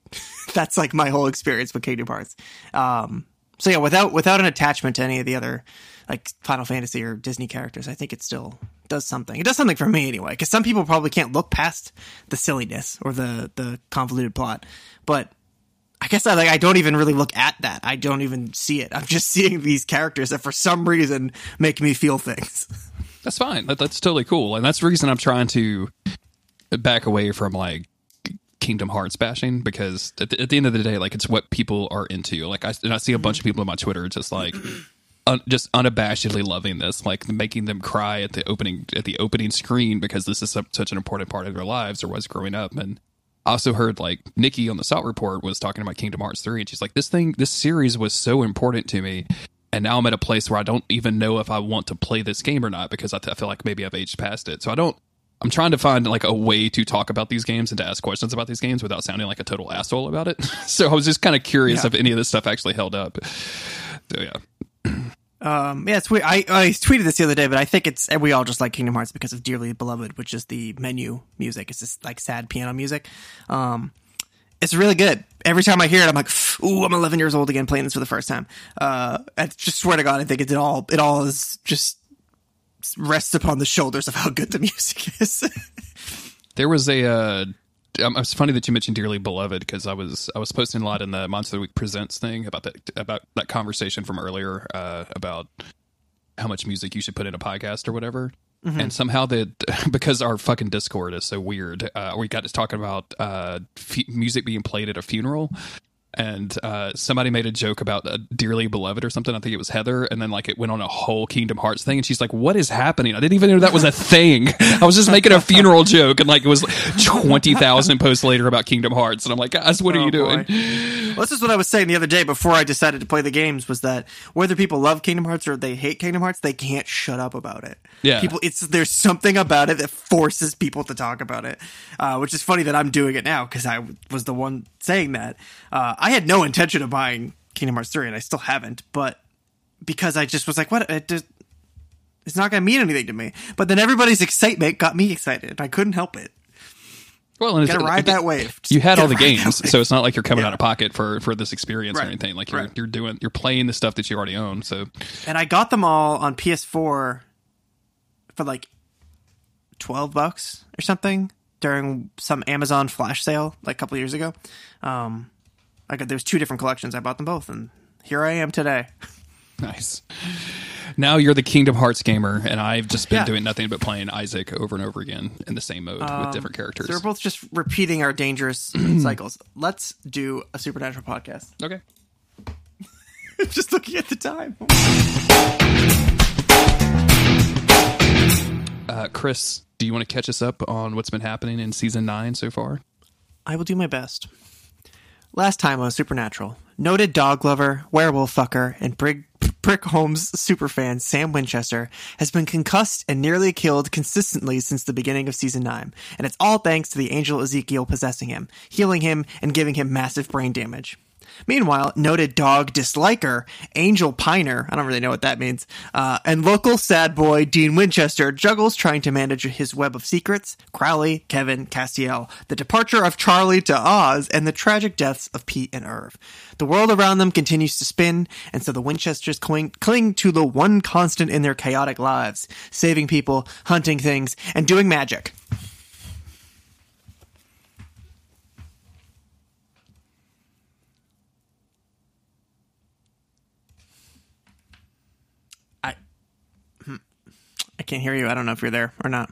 *laughs* That's like my whole experience with Kingdom Hearts. Um, so yeah, without without an attachment to any of the other like Final Fantasy or Disney characters, I think it still does something. It does something for me anyway, because some people probably can't look past the silliness or the the convoluted plot, but I guess I like I don't even really look at that. I don't even see it. I'm just *laughs* seeing these characters that for some reason make me feel things. *laughs* That's fine. That, that's totally cool, and that's the reason I'm trying to back away from like Kingdom Hearts bashing because at the, at the end of the day, like it's what people are into. Like I, and I see a bunch of people on my Twitter just like *clears throat* un, just unabashedly loving this, like making them cry at the opening at the opening screen because this is such an important part of their lives or was growing up. And I also heard like Nikki on the Salt Report was talking about Kingdom Hearts three, and she's like, "This thing, this series was so important to me." And now I'm at a place where I don't even know if I want to play this game or not because I, I feel like maybe I've aged past it. So I don't I'm trying to find like a way to talk about these games and to ask questions about these games without sounding like a total asshole about it. *laughs* so I was just kind of curious Yeah. if any of this stuff actually held up. So yeah, Um, yeah, it's weird. I, I tweeted this the other day, but I think it's and we all just like Kingdom Hearts because of Dearly Beloved, which is the menu music. It's just like sad piano music. Um, it's really good. Every time I hear it, I'm like, "Ooh, I'm 11 years old again playing this for the first time." Uh, I just swear to God, I think it's it all it all is just rests upon the shoulders of how good the music is. *laughs* there was a. Uh, um, it's funny that you mentioned dearly beloved because I was I was posting a lot in the Monster of the Week presents thing about that about that conversation from earlier uh, about how much music you should put in a podcast or whatever. And somehow that *laughs* because our fucking Discord is so weird, uh, we got to talking about uh, f- music being played at a funeral. And uh, somebody made a joke about a dearly beloved or something. I think it was Heather, and then like it went on a whole Kingdom Hearts thing, and she's like, "What is happening? I didn't even know that was a thing. *laughs* I was just making a funeral joke, and like it was twenty thousand posts later about Kingdom Hearts, and I'm like, guys, what are Oh, you doing? boy. Well, this is what I was saying the other day before I decided to play the games was that whether people love Kingdom Hearts or they hate Kingdom Hearts, they can't shut up about it. Yeah. People it's there's something about it that forces people to talk about it. Uh, which is funny that I'm doing it now because I w- was the one saying that. Uh, I had no intention of buying Kingdom Hearts 3 and I still haven't, but because I just was like, what it just it's not going to mean anything to me. But then everybody's excitement got me excited. I couldn't help it. Well, and Gotta ride that wave. Just You had all the games, so it's not like you're coming Yeah. out of pocket for for this experience or anything. Like you're Right. you're doing you're playing the stuff that you already own. So and I got them all on PS4 for like twelve bucks or something during some Amazon flash sale like a couple years ago. Um, I got there's two different collections. I bought them both, and here I am today. *laughs* nice. Now you're the Kingdom Hearts gamer, and I've just been Yeah. doing nothing but playing Isaac over and over again in the same mode with different characters. So we're both just repeating our dangerous *clears throat* cycles. Let's do a supernatural podcast. okay. *laughs* just looking at the time. *laughs* Uh, Chris, do you want to catch us up on what's been happening in season nine so far? I will do my best. Last time on Supernatural, noted dog lover, werewolf fucker, and Brick, Brick Holmes superfan Sam Winchester has been concussed and nearly killed consistently since the beginning of season 9, and it's all thanks to the angel Ezekiel possessing him, healing him, and giving him massive brain damage. Meanwhile, noted dog disliker Angel Piner, I don't really know what that means, uh, and local sad boy Dean Winchester juggles trying to manage his web of secrets, Crowley, Kevin, Castiel, the departure of Charlie to Oz, and the tragic deaths of Pete and Irv. The world around them continues to spin, and so the Winchesters cling, cling to the one constant in their chaotic lives saving people, hunting things, and doing magic. I can't hear you. I don't know if you're there or not.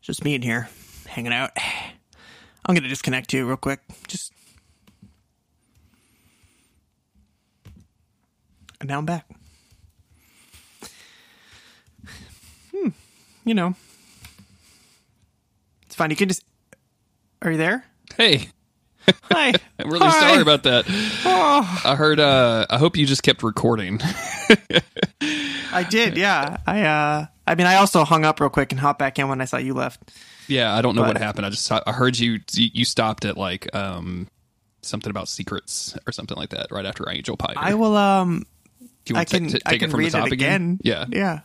Just me in here, hanging out. I'm gonna disconnect you real quick. Just and now I'm back. Hmm. You know, it's fine. You can just. Are you there? Hey, *laughs* Hi. I'm really Hi. sorry about that. I heard. uh I hope you just kept recording. *laughs* I did. Yeah. I. uh I mean, I also hung up real quick and hopped back in when I saw you left. yeah, I don't know what happened. I just I heard you. You stopped at like um something about secrets or something like that right after Angel Pie. I will. Um. Do you I want to can. t- I take can it from read the top it again. Yeah. Yeah.